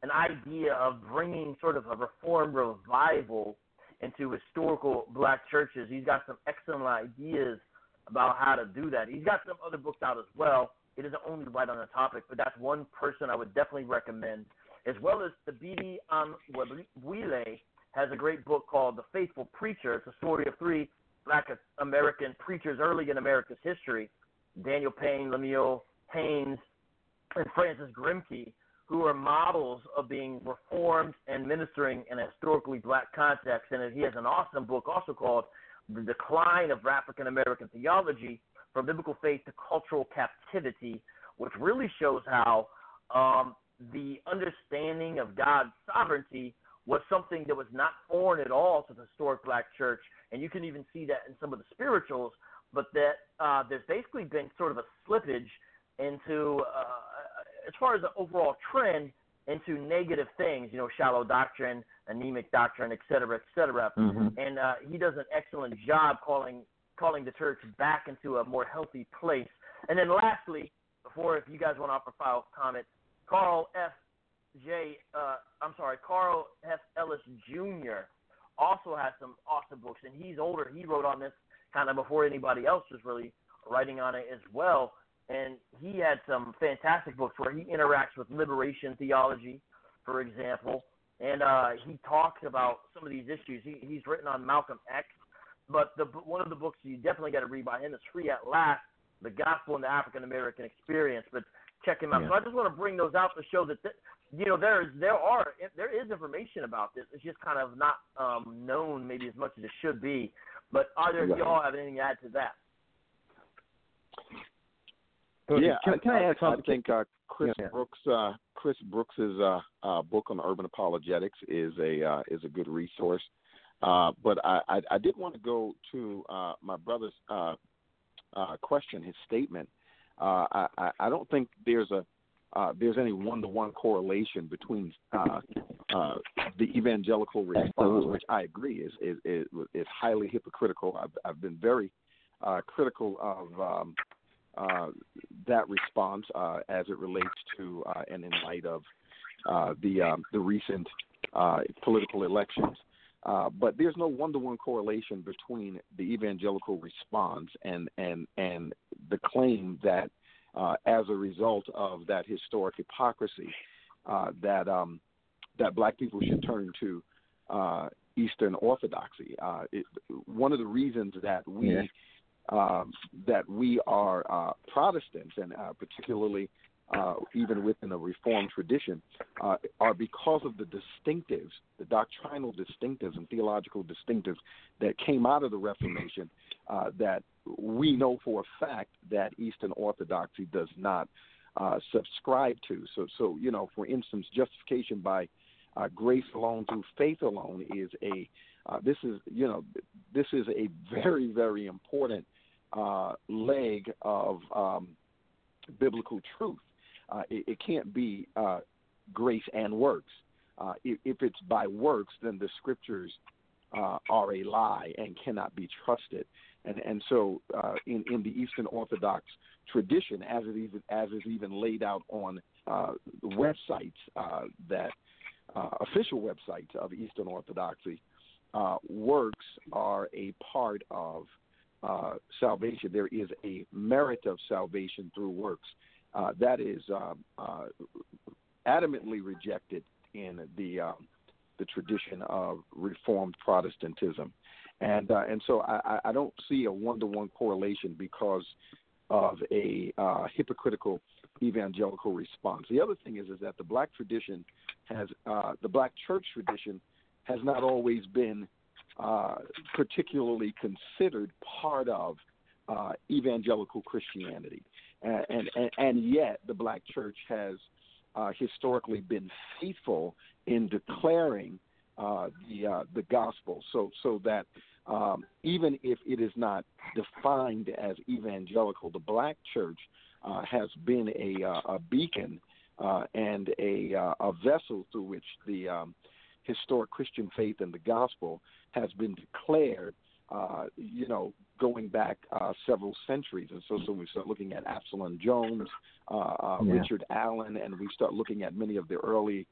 an idea of bringing sort of a reform revival into historical black churches. He's got some excellent ideas about how to do that. He's got some other books out as well. It isn't only right on the topic, but that's one person I would definitely recommend, as well as the BD on Wile has a great book called The Faithful Preacher. It's a story of three black American preachers early in America's history, Daniel Payne, Lemuel Haynes, and Francis Grimke, who are models of being reformed and ministering in a historically black context. And he has an awesome book also called the decline of African American theology from biblical faith to cultural captivity, which really shows how um, the understanding of God's sovereignty was something that was not foreign at all to the historic black church. And you can even see that in some of the spirituals, but that uh, there's basically been sort of a slippage into, uh, as far as the overall trend, into negative things, you know, shallow doctrine, anemic doctrine, et cetera, et cetera.
Mhm.
And uh, he does an excellent job calling calling the church back into a more healthy place. And then lastly, before if you guys want to offer final comment, Carl F. J. Uh, I'm sorry, Carl F. Ellis Jr. also has some awesome books, and he's older. He wrote on this kind of before anybody else was really writing on it as well. And he had some fantastic books where he interacts with liberation theology, for example, and uh, he talks about some of these issues. He, he's written on Malcolm X, but the one of the books you definitely got to read by him is Free at Last: The Gospel and the African American Experience. But check him out.
Yeah.
So I just want to bring those out to show that th- you know there is there are there is information about this. It's just kind of not um, known maybe as much as it should be. But either of
Right.
y'all have anything to add to that?
Yeah,
Can, can I, add something?
I think uh, Chris
Yeah.
Brooks, uh, Chris Brooks's uh, uh, book on urban apologetics is a uh, is a good resource. Uh, but I, I, I did want to go to uh, my brother's uh, uh, question, his statement. Uh, I, I- I don't think there's a uh, there's any one to one correlation between uh, uh, the evangelical response, which I agree is is is, is highly hypocritical. I've, I've been very uh, critical of um, uh, that response uh, as it relates to uh, and in light of uh, the um, the recent uh, political elections. Uh, but there's no one-to-one correlation between the evangelical response and and and the claim that uh, as a result of that historic hypocrisy, uh, that um, that black people should turn to uh, Eastern Orthodoxy. Uh, it, one of the reasons that we
Yeah.
um, that we are uh, Protestants, and uh, particularly uh, even within a Reformed tradition, uh, are because of the distinctives, the doctrinal distinctives and theological distinctives that came out of the Reformation. Uh, that we know for a fact that Eastern Orthodoxy does not uh, subscribe to. So, so you know, for instance, justification by uh, grace alone through faith alone is a uh, this is you know this is a very very important leg of um, biblical truth. Uh, it, it can't be uh, grace and works. Uh, if, if it's by works, then the scriptures uh, are a lie and cannot be trusted. And and so uh, in in the Eastern Orthodox tradition, as it even as is even laid out on uh, websites that official websites of Eastern Orthodoxy, works are a part of salvation. There is a merit of salvation through works. Uh, that is um, uh, adamantly rejected in the um, the tradition of Reformed Protestantism, and uh, and so I, I- don't see a one to one correlation because of a uh, hypocritical evangelical response. The other thing is is that the black tradition has the black church tradition has not always been uh, particularly considered part of uh, evangelical Christianity, and, and and yet the black church has uh, historically been faithful in declaring uh, the uh, the gospel, so so that um, even if it is not defined as evangelical, the black church uh, has been a, uh, a beacon uh, and a, a vessel through which the um, historic Christian faith and the gospel has been declared. You know, going back uh, several centuries, and so so we start looking at Absalom Jones, uh, uh,
Yeah.
Richard Allen, and we start looking at many of the early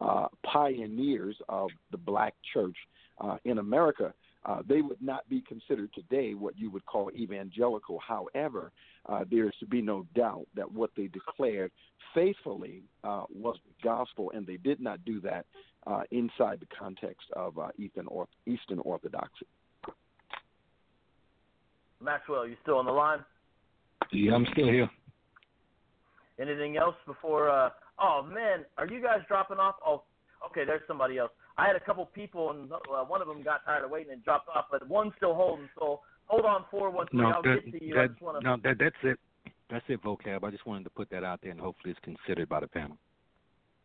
uh, pioneers of the black church uh, in America. Uh, they would not be considered today what you would call evangelical. However, uh, there is to be no doubt that what they declared faithfully uh, was the gospel, and they did not do that uh, inside the context of uh, Eastern, Orth- Eastern Orthodoxy.
Maxwell, you still on the line?
Yeah, I'm still here.
Anything else before? Uh, oh man, are you guys dropping off? Oh, okay. There's somebody else. I had a couple people, and uh, one of them got tired of waiting and dropped off, but one's still holding. So hold on, four one three.
No,
I'll
that,
get to you.
That,
want to.
no, that, that's it. That's it, vocab. I just wanted to put that out there, and hopefully it's considered by the panel.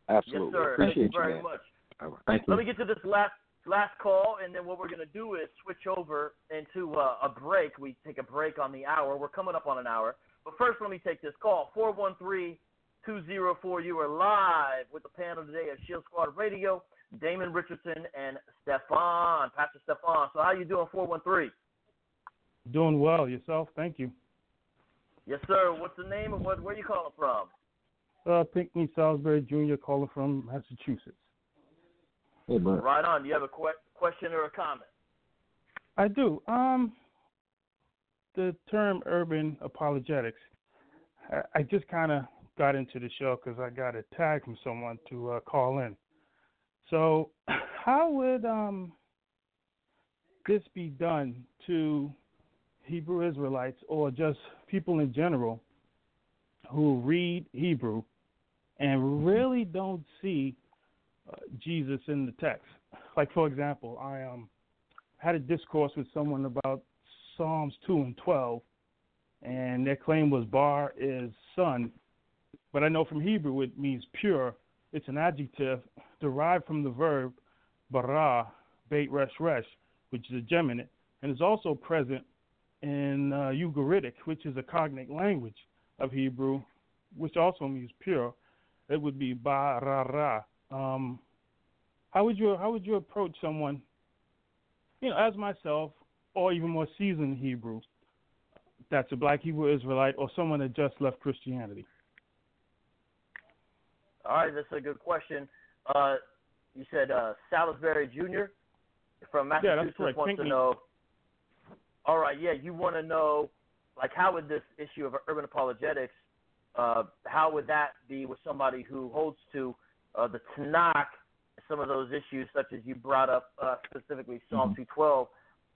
Absolutely.
Yes, sir.
Appreciate
Thank you very
man.
much.
All right.
Thank you.
Let me get to this last last call, and then what we're going to do is switch over into uh, a break. We take a break on the hour. We're coming up on an hour. But first, let me take this call. 413 204. You are live with the panel today of Shield Squad Radio. Damon Richardson and Stephan, Pastor Stephan. So, how you doing, 413?
Doing well yourself, thank you.
Yes, sir. What's the name and what, where you calling from?
Uh, Pinckney Salisbury Jr. calling from Massachusetts.
Hey, bud.
Right on. Do you have a que- question or a comment?
I do. Um, the term urban apologetics. I, I just kind of got into the show because I got a tag from someone to uh, call in. So, how would um this be done to Hebrew Israelites or just people in general who read Hebrew and really don't see Jesus in the text? Like, for example, I um had a discourse with someone about Psalms 2 and 12, and their claim was bar is son, but I know from Hebrew it means pure. It's an adjective derived from the verb bara, beit resh resh, which is a geminate, and is also present in uh, Ugaritic, which is a cognate language of Hebrew, which also means pure. It would be barara. Um, how would you how would you approach someone, you know, as myself, or even more seasoned Hebrew, that's a black Hebrew Israelite, or someone that just left Christianity?
All right, that's a good question. Uh, you said uh, Salisbury Jr. from Massachusetts
correct.
wants to know. All right, yeah, you want to know, like, how would this issue of urban apologetics, uh, how would that be with somebody who holds to uh, the Tanakh, some of those issues, such as you brought up uh, specifically Psalm 212.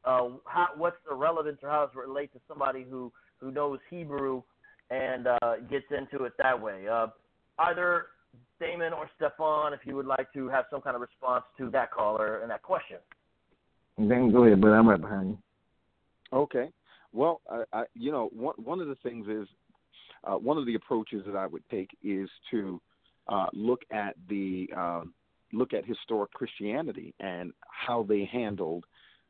Uh, how, what's the relevance, or how does it relate to somebody who who knows Hebrew and uh, gets into it that way? Uh, either Damon or Stephan, if you would like to have some kind of response to that caller and that question.
Then go ahead, but I'm right behind you.
Okay. Well, I, I, you know, one one of the things is uh, one of the approaches that I would take is to uh, look at the um look at historic Christianity and how they handled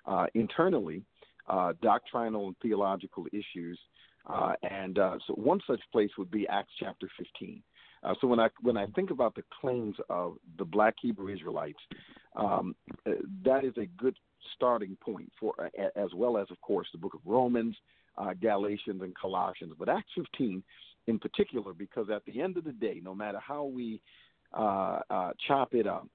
uh, internally uh, doctrinal and theological issues. Uh, and uh, so, one such place would be Acts chapter 15. Uh, so when I when I think about the claims of the Black Hebrew Israelites, um, that is a good starting point for, as well as of course the Book of Romans, Galatians, and Colossians. But Acts 15 in particular, because at the end of the day, no matter how we uh, uh, chop it up,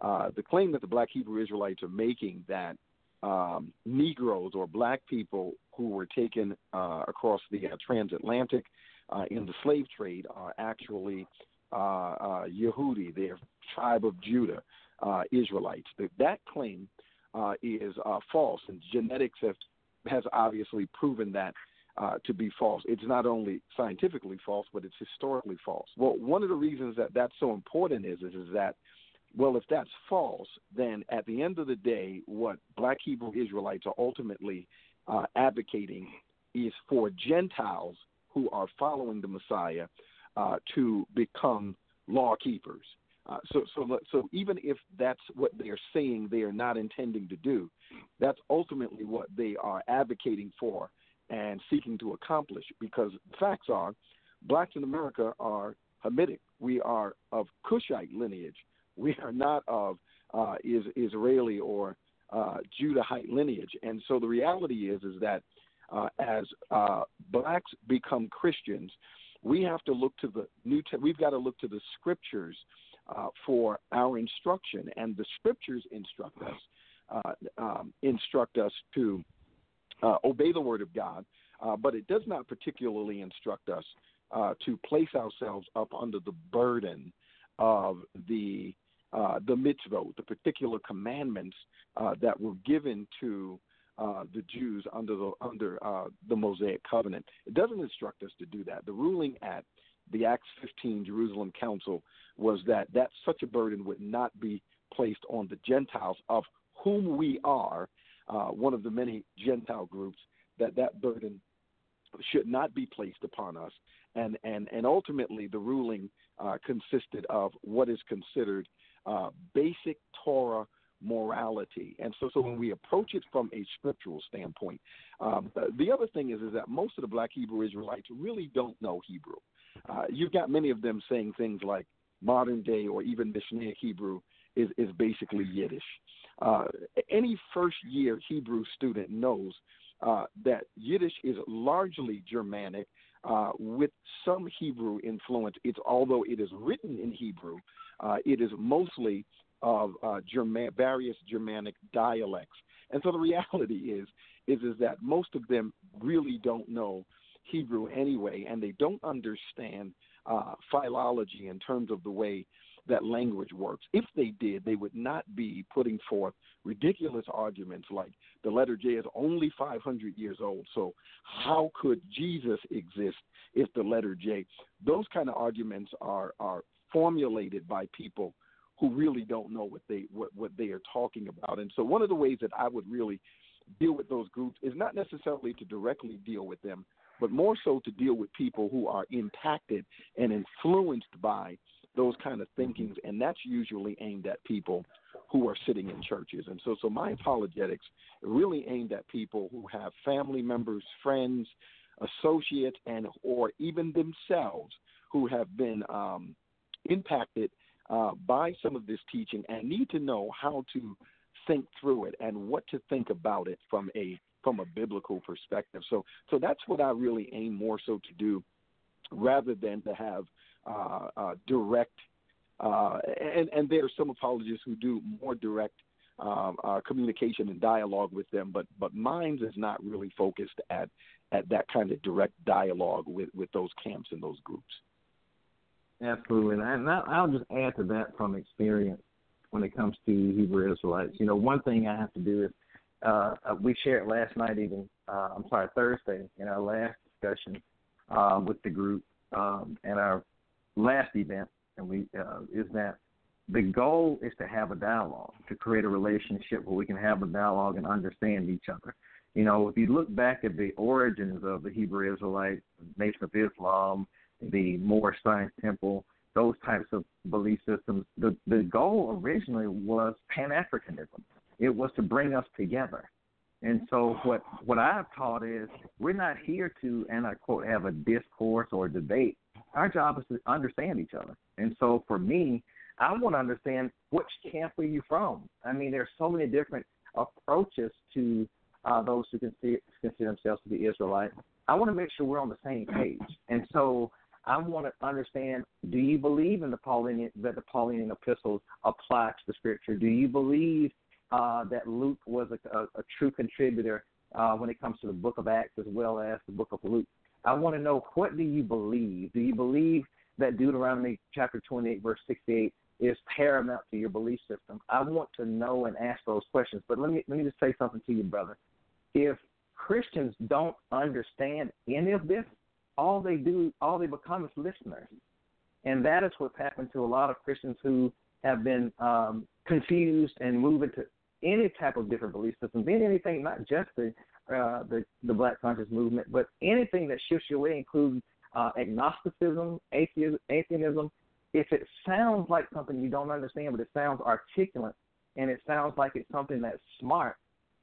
uh, the claim that the Black Hebrew Israelites are making that um, Negroes or Black people who were taken uh, across the uh, transatlantic uh, in the slave trade are actually Yehudi, their tribe of Judah, Israelites. That, claim is false, and genetics have, has obviously proven that uh, to be false. It's not only scientifically false, but it's historically false. Well, one of the reasons that that's so important is, is, is that, well, if that's false, then at the end of the day, what Black Hebrew Israelites are ultimately uh, advocating is for Gentiles who are following the Messiah uh, to become law keepers. Uh, so, so, so even if that's what they are saying they are not intending to do, that's ultimately what they are advocating for and seeking to accomplish. Because the facts are, blacks in America are Hamitic. We are of Cushite lineage. We are not of uh, is Israeli or uh, Judahite lineage. And so the reality is, is that uh, as uh, blacks become Christians, we have to look to the new. Te- we've got to look to the scriptures uh, for our instruction, and the scriptures instruct us uh, um, instruct us to uh, obey the word of God, uh, but it does not particularly instruct us uh, to place ourselves up under the burden of the uh, the mitzvot, the particular commandments uh, that were given to uh, the Jews under the under the Mosaic covenant. It doesn't instruct us to do that. The ruling at the Acts 15 Jerusalem Council was that that such a burden would not be placed on the Gentiles, of whom we are uh, one of the many Gentile groups, that that burden should not be placed upon us. And, and, and ultimately, the ruling uh, consisted of what is considered uh, basic Torah morality. And so, so when we approach it from a scriptural standpoint, um, the other thing is, is that most of the black Hebrew Israelites really don't know Hebrew. Uh, you've got many of them saying things like modern day or even Mishnaic Hebrew is, is basically Yiddish. Uh, any first year Hebrew student knows uh, that Yiddish is largely Germanic uh, with some Hebrew influence. It's although it is written in Hebrew, uh, it is mostly of uh, German, various Germanic dialects. And so the reality is, is, is that most of them really don't know Hebrew anyway, and they don't understand philology in terms of the way that language works. If they did, they would not be putting forth ridiculous arguments like the letter J is only 500 years old. So how could Jesus exist if the letter J? Those kind of arguments are are formulated by people who really don't know what they what, what they are talking about. And so one of the ways that I would really deal with those groups is not necessarily to directly deal with them, but more so to deal with people who are impacted and influenced by those kind of thinkings, and that's usually aimed at people who are sitting in churches. And so, so my apologetics really aimed at people who have family members, friends, associates, and or even themselves who have been um, impacted uh, by some of this teaching and need to know how to think through it and what to think about it from a from a biblical perspective. So so that's what I really aim more so to do rather than to have direct uh, and and there are some apologists who do more direct um, uh, communication and dialogue with them, but but Minds is not really focused at at that kind of direct dialogue with with those camps and those groups.
Absolutely, and I'll just add to that from experience when it comes to Hebrew Israelites. You know, one thing I have to do is uh, uh, we shared last night, even uh, I'm sorry, Thursday in our last discussion uh, with the group um, and our last event, and we uh, is that the goal is to have a dialogue, to create a relationship where we can have a dialogue and understand each other. You know, if you look back at the origins of the Hebrew Israelite Nation of Islam, the Moorish Science Temple, those types of belief systems, the, the goal originally was Pan Africanism. It was to bring us together. And so what what I've taught is we're not here to and I quote have a discourse or debate. Our job is to understand each other. And so for me, I want to understand which camp are you from. I mean, there's so many different approaches to uh, those who consider, consider themselves to be Israelite. I want to make sure we're on the same page. And so I want to understand: Do you believe in the Pauline that the Pauline epistles apply to the Scripture? Do you believe uh, that Luke was a, a, a true contributor uh, when it comes to the Book of Acts as well as the Book of Luke? I want to know what do you believe? Do you believe that Deuteronomy chapter 28 verse 68 is paramount to your belief system? I want to know and ask those questions. But let me let me just say something to you, brother. If Christians don't understand any of this, all they do, all they become is listeners. And that is what's happened to a lot of Christians who have been um, confused and move into any type of different belief system, in anything, not just the, uh, the the Black Conscious movement, but anything that shifts your way, including uh, agnosticism, atheism, atheism. If it sounds like something you don't understand, but it sounds articulate and it sounds like it's something that's smart,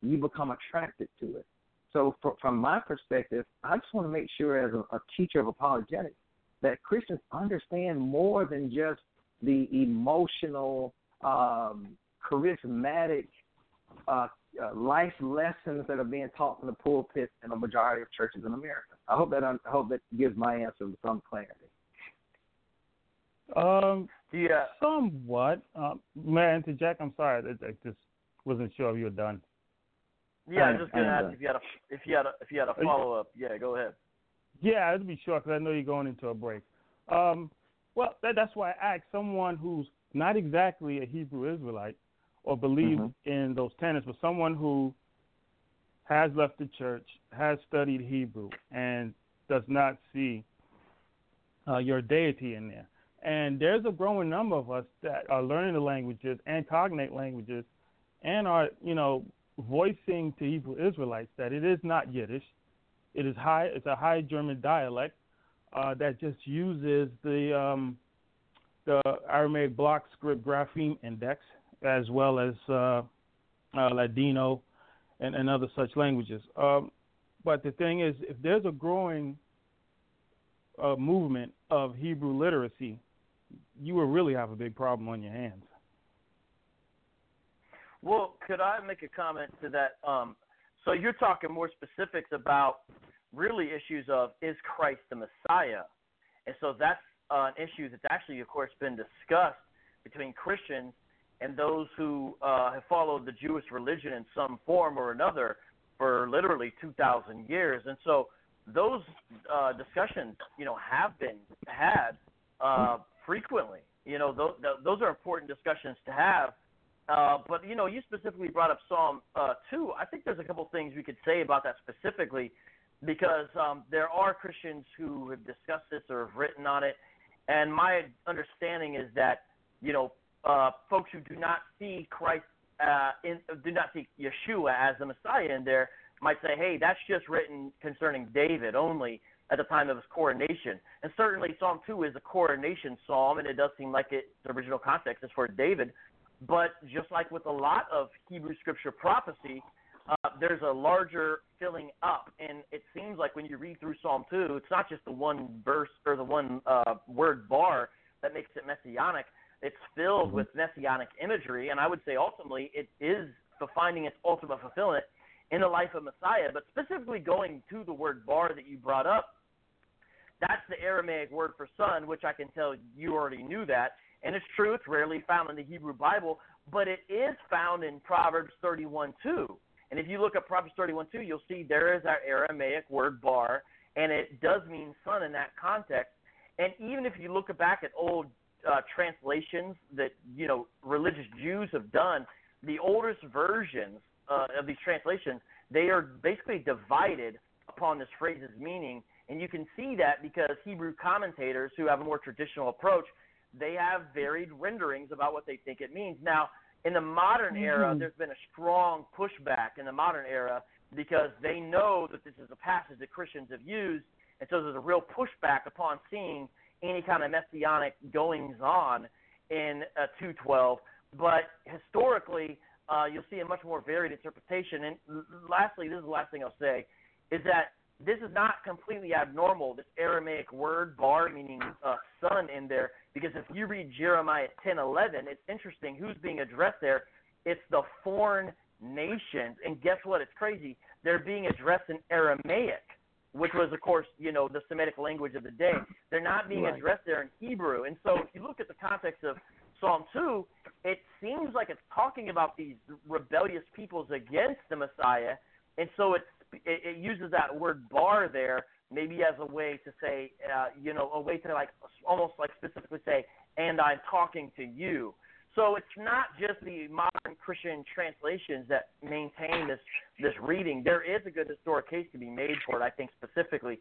you become attracted to it. So, for, from my perspective, I just want to make sure, as a, a teacher of apologetics, that Christians understand more than just the emotional, um, charismatic uh, uh, life lessons that are being taught from the pulpit in a majority of churches in America. I hope that I hope that gives my answer some clarity.
Um,
yeah,
somewhat. Um, man, to Jack, I'm sorry, I, I just wasn't sure if you were done.
Yeah, I'm just gonna ask if you had a if you had a if you had a follow up. Yeah, go ahead.
Yeah, it'll be short because I know you're going into a break. Um, well, that, that's why I asked someone who's not exactly a Hebrew Israelite or believe
mm-hmm.
in those tenets, but someone who has left the church, has studied Hebrew, and does not see uh, your deity in there. And there's a growing number of us that are learning the languages and cognate languages and are, you know, voicing to Hebrew Israelites that it is not Yiddish. It is high. It's a High German dialect uh, that just uses the um, the Aramaic block script grapheme index as well as uh, uh, Ladino and, and, other such languages. Um, but the thing is, if there's a growing uh, movement of Hebrew literacy, you will really have a big problem on your hands.
Well, could I make a comment to that? Um, so you're talking more specifics about really issues of is Christ the Messiah, and so that's uh, an issue that's actually, of course, been discussed between Christians and those who uh, have followed the Jewish religion in some form or another for literally 2,000 years, and so those uh, discussions, you know, have been had uh, frequently. You know, those, those are important discussions to have. Uh, but you know, you specifically brought up Psalm uh, two. I think there's a couple things we could say about that specifically, because um, there are Christians who have discussed this or have written on it, and my understanding is that you know, uh, folks who do not see Christ uh, in, do not see Yeshua as the Messiah in there might say, hey, that's just written concerning David only at the time of his coronation. And certainly Psalm 2 is a coronation psalm, and it does seem like it, the original context is for David. But just like with a lot of Hebrew scripture prophecy, uh, there's a larger filling up. And it seems like when you read through Psalm 2, it's not just the one verse or the one uh, word bar that makes it messianic. It's filled mm-hmm. with messianic imagery. And I would say ultimately it is finding its ultimate fulfillment in the life of Messiah. But specifically going to the word bar that you brought up, that's the Aramaic word for son, which I can tell you already knew that. And it's true, it's rarely found in the Hebrew Bible, but it is found in Proverbs 31 2. And if you look at Proverbs 31 2, you'll see there is our Aramaic word bar, and it does mean son in that context. And even if you look back at old uh, translations that you know religious Jews have done, the oldest versions uh, of these translations they are basically divided upon this phrase's meaning and you can see that because Hebrew commentators who have a more traditional approach, they have varied renderings about what they think it means. Now, in the modern era, mm-hmm. there's been a strong pushback in the modern era because they know that this is a passage that Christians have used, and so there's a real pushback upon seeing any kind of messianic goings on in uh, 212. But historically, uh, you'll see a much more varied interpretation. And lastly, this is the last thing I'll say, is that this is not completely abnormal, this Aramaic word bar meaning uh, son in there, because if you read Jeremiah 10:11, it's interesting who's being addressed there. It's the foreign nations, and guess what? It's crazy. They're being addressed in Aramaic, which was, of course, you know, the Semitic language of the day. They're not being right. addressed there in Hebrew, and so if you look at the context of Psalm 2, it seems like it's talking about these rebellious peoples against the Messiah, and so it's it, it uses that word bar there maybe as a way to say, uh, you know, a way to like almost like specifically say, and I'm talking to you. So it's not just the modern Christian translations that maintain this this reading. There is a good historic case to be made for it, I think specifically,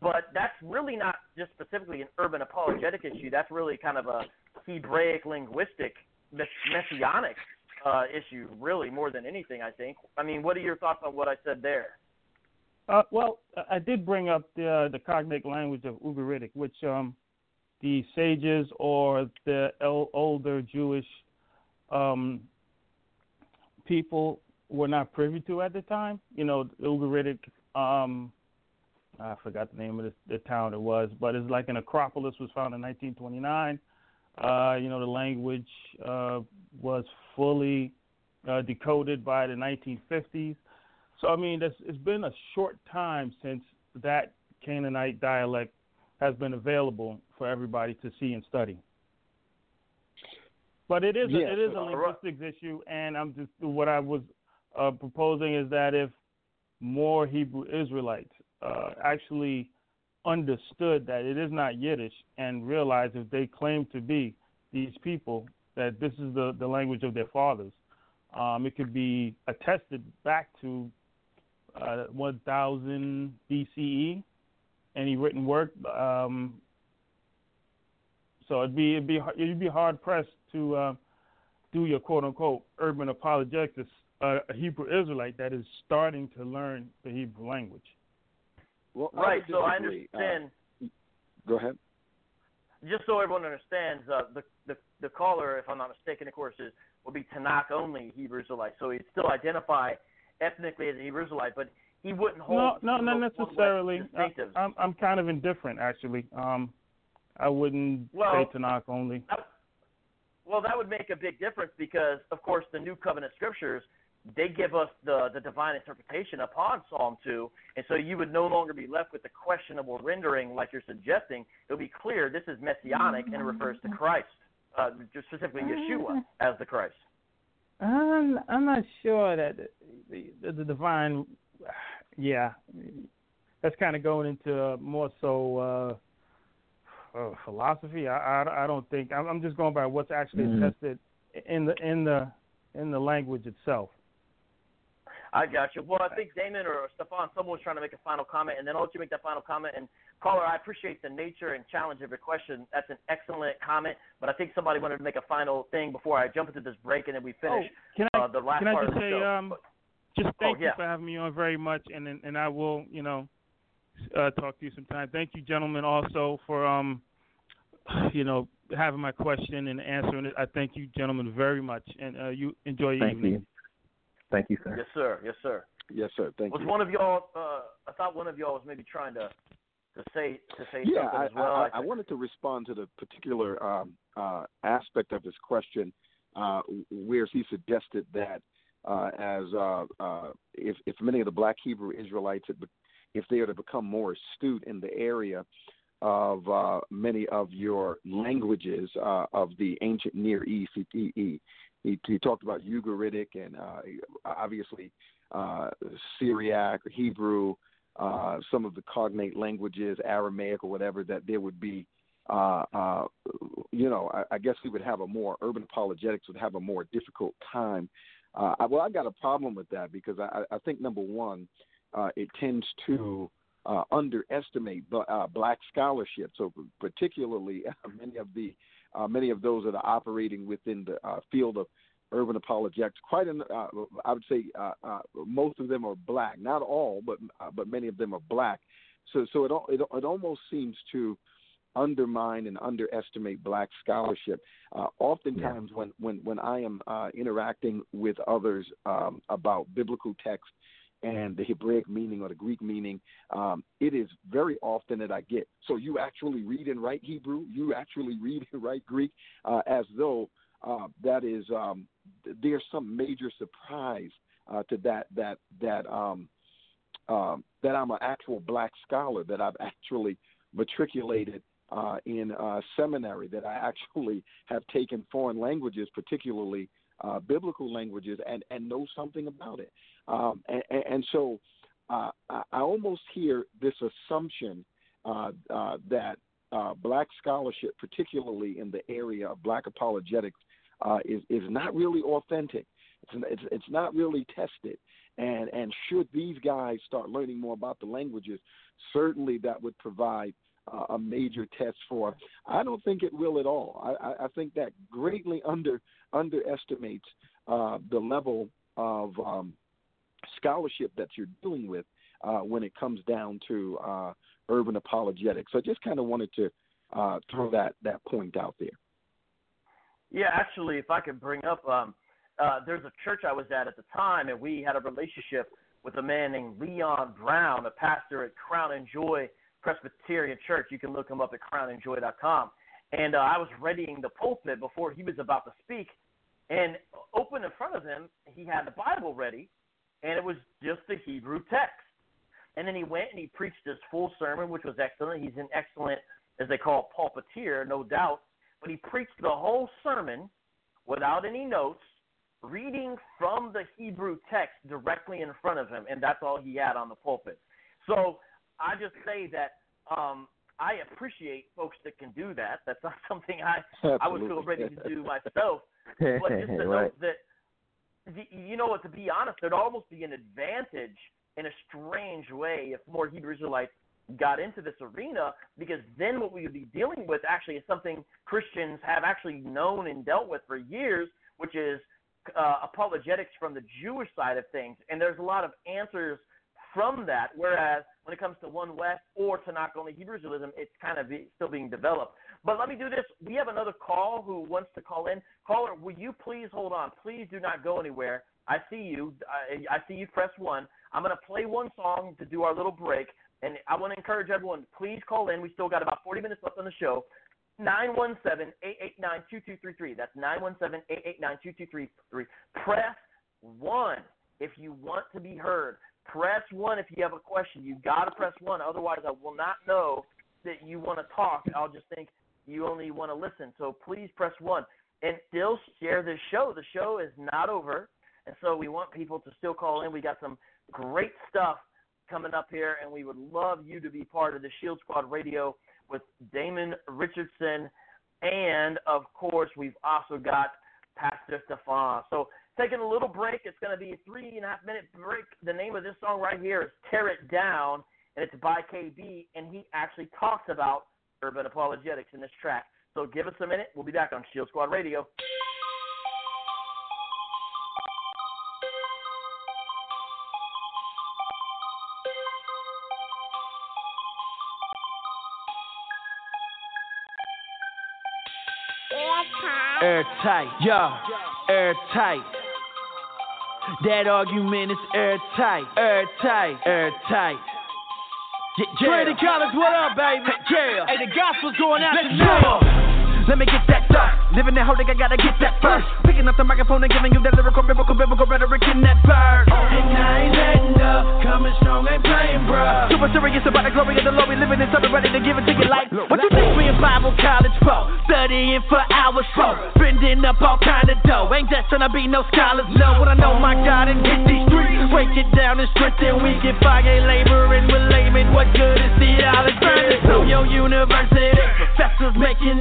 but that's really not just specifically an urban apologetic issue. That's really kind of a Hebraic linguistic messianic uh, issue, really more than anything. I think. I mean, what are your thoughts on what I said there?
Uh, well, I did bring up the uh, the cognate language of Ugaritic, which um, the sages or the older Jewish um, people were not privy to at the time. You know, Ugaritic. Um, I forgot the name of the, the town it was, but it's like an Acropolis was found in 1929. Uh, you know, the language uh, was fully uh, decoded by the 1950s. So I mean, it's been a short time since that Canaanite dialect has been available for everybody to see and study. But it is yes. a, it is a linguistics issue, and I'm just what I was uh, proposing is that if more Hebrew Israelites uh, actually understood that it is not Yiddish and realized if they claim to be these people that this is the, the language of their fathers, um, it could be attested back to uh, 1000 BCE, any written work. Um, So it'd be it'd be you'd be hard pressed to uh, do your quote unquote urban apologetics as uh, a Hebrew Israelite that is starting to learn the Hebrew language.
Well,
right.
I
So I
disagree. Uh,
understand.
go ahead.
just so everyone understands, uh, the, the the caller, if I'm not mistaken, of course, is will be Tanakh only Hebrew Israelite. So he'd still identify ethnically as a Hebrew Israelite, but he wouldn't hold.
No, no, not necessarily. I, I'm I'm kind of indifferent actually. Um, I wouldn't
Well-
say Tanakh only.
Well, that would make a big difference because, of course, the New Covenant Scriptures they give us the the divine interpretation upon Psalm two, and so you would no longer be left with the questionable rendering like you're suggesting. It'll be clear this is messianic and it refers to Christ, uh, specifically Yeshua as the Christ.
I'm I'm not sure that the the, the divine, yeah, that's kind of going into more so uh, uh, philosophy. I, I I don't think I'm, I'm just going by what's actually
Mhm.
tested in the in the in the language itself.
I got you. Well, I think Damon or Stephan, someone was trying to make a final comment, and then I'll let you make that final comment. And caller, I appreciate the nature and challenge of your question. That's an excellent comment. But I think somebody wanted to make a final thing before I jump into this break, and then we finish
Oh, can I
uh, the last
can I
part
just
of the
say
show.
um just thank
Oh, yeah.
you for having me on very much, and and and I will you know uh, talk to you sometime. Thank you, gentlemen, also for um you know having my question and answering it. I thank you, gentlemen, very much, and uh, you enjoy your
Thank
evening.
you. Thank you, sir.
yes, sir. Yes, sir.
Yes, sir. Thank
was
you.
Was one of y'all? Uh, I thought one of y'all was maybe trying to to say to say
yeah,
something
I,
as well.
I, I wanted to respond to the particular um, uh, aspect of his question uh, where he suggested that uh, as uh, uh, if, if many of the black Hebrew Israelites, had if they are to become more astute in the area of uh, many of your languages uh, of the ancient Near East, he, he, he, he talked about Ugaritic and uh, obviously uh, Syriac, Hebrew, uh, some of the cognate languages, Aramaic or whatever, that there would be, uh, uh, you know, I, I guess we would have a more urban apologetics would have a more difficult time. Uh, I- well, I got a problem with that because I, I think number one, uh, it tends to uh, underestimate bl- uh, black scholarship. So particularly many of the uh, many of those that are operating within the uh, field of urban apologetics. Quite, an, I would say, most of them are black. Not all, but but many of them are black. So so it it, it almost seems to undermine and underestimate black scholarship. Uh, oftentimes, when when when I am uh, interacting with others um, about biblical text and the Hebraic meaning or the Greek meaning, um, it is very often that I get. So you actually read and write Hebrew, you actually read and write Greek, uh, as though uh, that is um, th- there's some major surprise uh, to that that that um, um, that I'm an actual black scholar, that I've actually matriculated uh, in uh, seminary, that I actually have taken foreign languages, particularly uh, biblical languages, and, and know something about it. Um, and, and, so uh, I, almost hear this assumption uh, uh, that black scholarship, particularly in the area of black apologetics, is is not really authentic. It's, it's it's not really tested. And and should these guys start learning more about the languages, certainly that would provide a major test for. I don't think it will at all. I, I, think that greatly under underestimates uh, the level of um, scholarship that you're dealing with uh, when it comes down to uh, urban apologetics. So I just kind of wanted to uh, throw that that point out there.
Yeah, actually, if I could bring up, um, uh, there's a church I was at at the time, and we had a relationship with a man named Leon Brown, a pastor at Crown and Joy Presbyterian Church. You can look him up at crownandjoy.com. And uh, I was readying the pulpit before he was about to speak, and open in front of him, he had the Bible ready, and it was just the Hebrew text. And then he went and he preached his full sermon, which was excellent. He's an excellent, as they call, it, pulpiteer, no doubt. But he preached the whole sermon without any notes, reading from the Hebrew text directly in front of him, and that's all he had on the pulpit. So I just say that um, I appreciate folks that can do that. That's not something I I would feel ready to do myself. But just to
Right.
note that, the, you know what, to be honest, there'd almost be an advantage in a strange way if more Hebrew Israelites got into this arena because then what we would be dealing with actually is something Christians have actually known and dealt with for years, which is uh, apologetics from the Jewish side of things. And there's a lot of answers from that, whereas when it comes to One West or to Tanakh only Hebrew Israelism, it's kind of be, still being developed. But let me do this. We have another call who wants to call in. Caller, will you please hold on? Please do not go anywhere. I see you. I, I see you press one. I'm going to play one song to do our little break. And I want to encourage everyone, please call in. We still got about 40 minutes left on the show. 917-889-2233. That's 917-889-2233. Press 1 if you want to be heard. Press 1 if you have a question. You've got to press 1. Otherwise, I will not know that you want to talk. I'll just think you only want to listen. So please press 1. And still share this show. The show is not over. And so we want people to still call in. We got some great stuff coming up here, and we would love you to be part of the Shield Squad Radio with Damon Richardson. And of course, we've also got Pastor Stephan. So taking a little break. It's going to be a three and a half minute break. The name of this song right here is Tear It Down, and it's by KB, and he actually talks about urban apologetics in this track. So give us a minute. We'll be back on Shield Squad Radio.
Airtight, yo, airtight. That argument is airtight, airtight, airtight. Yeah, yeah. Trinity College, what up, baby? Yeah. Hey, the gospel's going out Let's. Let me get that stuff. Living that holding, I gotta get that first. Picking up the microphone and giving you that lyrical, biblical, biblical rhetoric in that verse. And I ain't letting up, coming strong, ain't playing, bruh. Super serious about the glory of the Lord. We living in something ready to give it to you like. What you think we in Bible college for? Studying for hours for. Spending up all kind of dough. Ain't just trying to be no scholars, no. What I know, my God, and hit these streets. Break it down and strengthen. We get fire, laboring with layman. What good is theology? Burning so your university. Professors making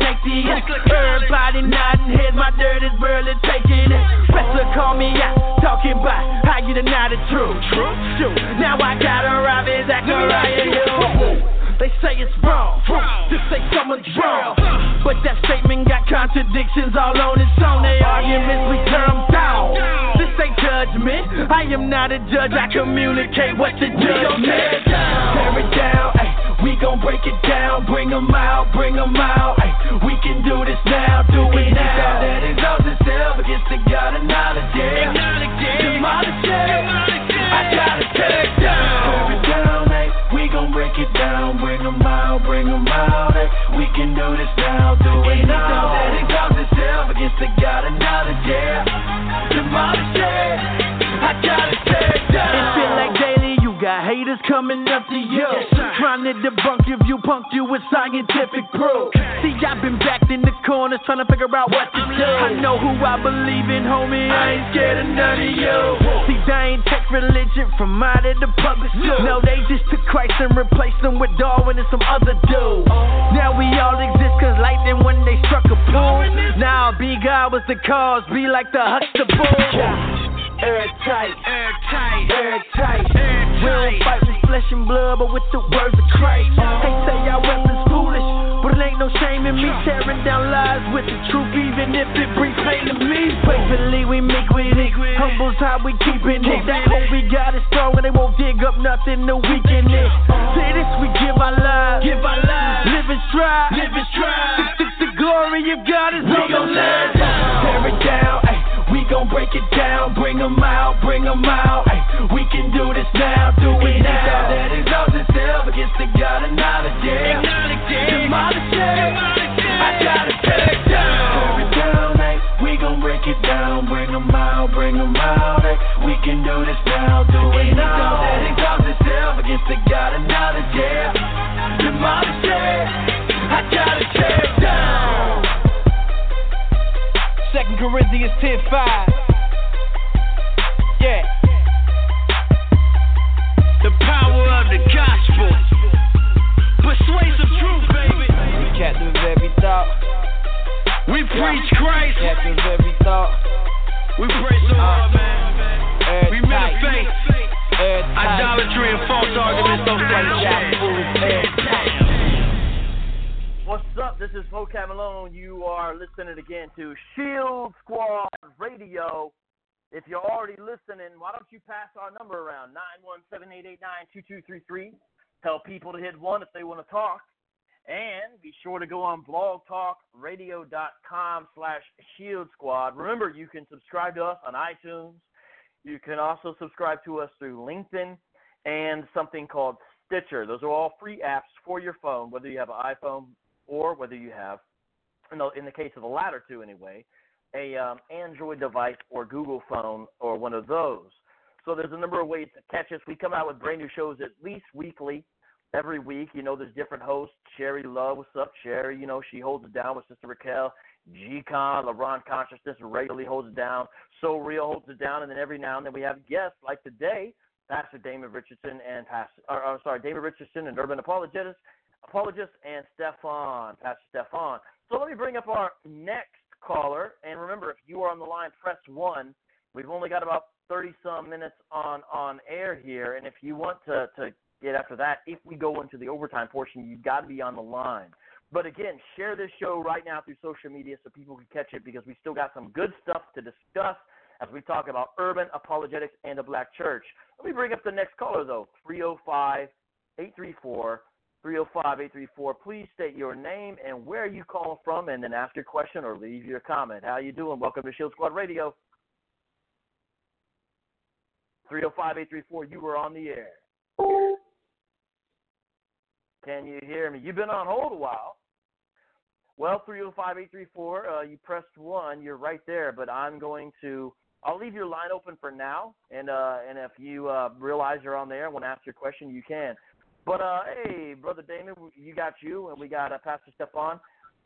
80 Everybody nodding heads, my dirt is barely taking it. Professor call me out, talking about how you deny the truth. True, shoot. Now I gotta rob his Zachariah, you. They say it's wrong, to say someone's wrong. But that statement got contradictions all on its own. They arguments we turn down. This ain't judgment. I am not a judge. I communicate what the judge said. Tear it down, ay. We gon' break it down, bring 'em out, bring 'em out. Ay. We can do this now, do it now. That exalts itself against the God of knowledge, yeah. Demolish it. I gotta tear it down. Tear it down, ay. We gon' break it down, We can do this now, do it now. That exalts itself against the God of knowledge, yeah. Haters coming up to you. Trying to debunk your view, punk you with scientific proof. See, I've been backed in the corners trying to figure out what to do. I know who I believe in, homie. I ain't scared of none of you. See, they ain't take religion from out of the public. No, they just took Christ and replaced him with Darwin and some other dude. Now we all exist cause lightning when they struck a pool. Now be God was the cause, be like the Huxtable. Airtight, airtight, airtight. We don't fight with flesh and blood, but with the words of Christ. They say our weapons foolish, but it ain't no shame in me tearing down lies with the truth, even if it brings pain to me. Faithfully we make with it, humble's how we keepin' it. That hope we got is strong, and they won't dig up nothing to weaken it. Say this, we give our lives, give our lives, live and strive, live and strive. The, the, the glory of God is on the land. Tear it down, gon' break it down, bring 'em out, bring 'em out. Ay, we can do this now, do it now. That exalts itself against the God of knowledge, yeah. Demolish it. I gotta it down. Tear it down, ay. We gon' break it down, bring 'em out, bring 'em out. Ay, we can do this now, do it now. That exalts itself against the God of knowledge, yeah. Demolish it. I gotta it down. Second Corinthians 10 5. Yeah. The power of the gospel. Persuasive truth, baby. We captive every thought. We preach Christ. Captive every thought. We praise the Lord, uh, man. We men of faith. Idolatry and false arguments don't play
What's up? This is Vocab Malone. You are listening again to Shield Squad Radio. If you're already listening, why don't you pass our number around 917-889-2233. Tell people to hit one if they want to talk. And be sure to go on blogtalkradio.com slash shield squad. Remember, you can subscribe to us on iTunes. You can also subscribe to us through TuneIn and something called Stitcher. Those are all free apps for your phone, whether you have an iPhone or whether you have, in the, in the case of the latter two anyway, a um, Android device or Google phone or one of those. So there's a number of ways to catch us. We come out with brand new shows at least weekly, every week. You know, there's different hosts. Sherry Love, what's up, Sherry? You know, she holds it down with Sister Raquel. G-Con, LeBron Consciousness regularly holds it down. So Real holds it down. And then every now and then we have guests like today, Pastor Damon Richardson and Pastor, or, or sorry, David Richardson and Urban Apologist, Apologist and Stephan, Pastor Stephan. So let me bring up our next caller. And remember, if you are on the line, press one. We've only got about 30 some minutes on on air here, and if you want to to get after that, if we go into the overtime portion, you've got to be on the line. But again, share this show right now through social media so people can catch it because we still got some good stuff to discuss as we talk about urban apologetics and the black church. Let me bring up the next caller, though 305 834 305 834. Please state your name and where you call from, and then ask your question or leave your comment. How you doing? Welcome to Shield Squad Radio. 305 834, you were on the air. Can you hear me? You've been on hold a while. Well, 305-834, uh, you pressed one. You're right there, but I'm going to. I'll leave your line open for now, and uh, and if you uh, realize you're on there and want to ask your question, you can. But uh, hey, brother Damon, you got you, and we got uh, Pastor Stephan.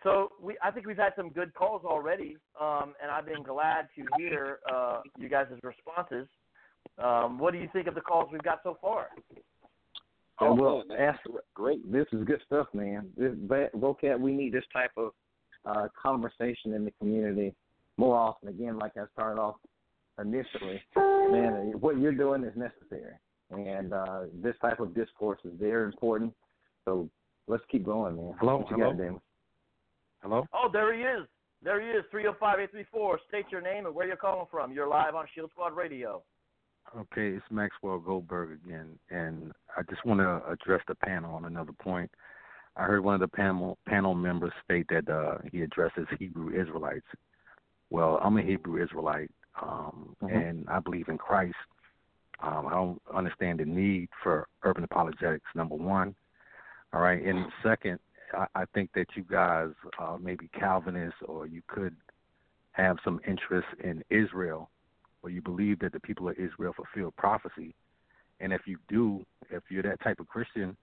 So we, I think we've had some good calls already, um, and I've been glad to hear uh, you guys' responses. Um, what do you think of the calls we've got so far?
Oh, well,
man,
ask,
great.
This is good stuff, man. This vocab, we need this type of uh, conversation in the community more often. Again, like I started off initially, man, what you're doing is necessary, and uh, this type of discourse is very important. So let's keep going, man.
Hello,
what you
hello.
got, Damon?
Hello?
Oh, there he is. There he is. 305-834. State your name and where you're calling from. You're live on Shield Squad Radio.
Okay, it's Maxwell Goldberg again, and I just want to address the panel on another point. I heard one of the panel panel members state that uh, he addresses Hebrew Israelites. Well, I'm a Hebrew Israelite, um,
Mhm.
and I believe in Christ. Um, I don't understand the need for urban apologetics. Number one, all right, and second, I, I think that you guys uh, maybe Calvinists, or you could have some interest in Israel or you believe that the people of Israel fulfill prophecy. And if you do, if you're that type of Christian,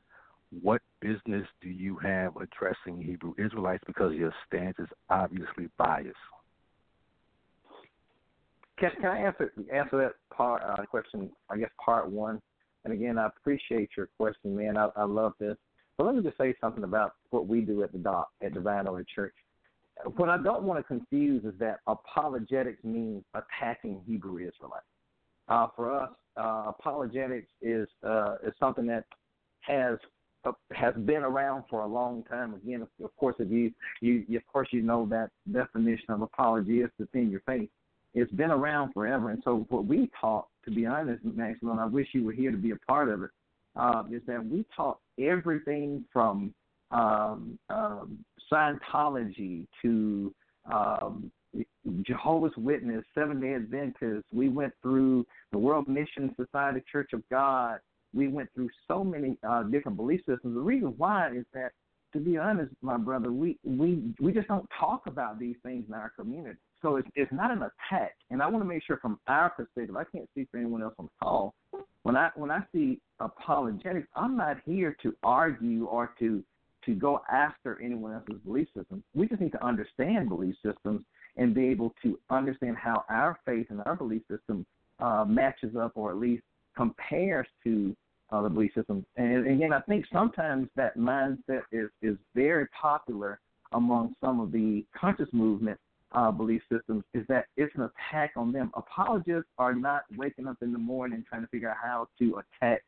what business do you have addressing Hebrew Israelites because your stance is obviously biased?
Can, can I answer answer that part uh, question? I guess part one. And again, I appreciate your question, man. I, I love this. But let me just say something about what we do at the doc at Divine Order Church. What I don't want to confuse is that apologetics means attacking Hebrew Israelites. Uh, for us, uh, apologetics is uh, is something that has uh, has been around for a long time. Again, of, course, if you, you you of course you know that definition of apology is to defend your faith. It's been around forever, and so what we taught, to be honest, Maxwell, and I wish you were here to be a part of it, uh, is that we taught everything from um, um, Scientology to um, Jehovah's Witness, Seven Day Adventists. We went through the World Mission Society Church of God. We went through so many uh, different belief systems. The reason why is that, to be honest, my brother, we we we just don't talk about these things in our community. So it's it's not an attack. And I want to make sure from our perspective, I can't speak for anyone else on the call. When I when I see apologetics, I'm not here to argue or to to go after anyone else's belief system. We just need to understand belief systems and be able to understand how our faith and our belief system uh, matches up, or at least compares to uh, the belief system. And again, I think sometimes that mindset is is very popular among some of the conscious movement uh, belief systems is that it's an attack on them. Apologists are not waking up in the morning trying to figure out how to attack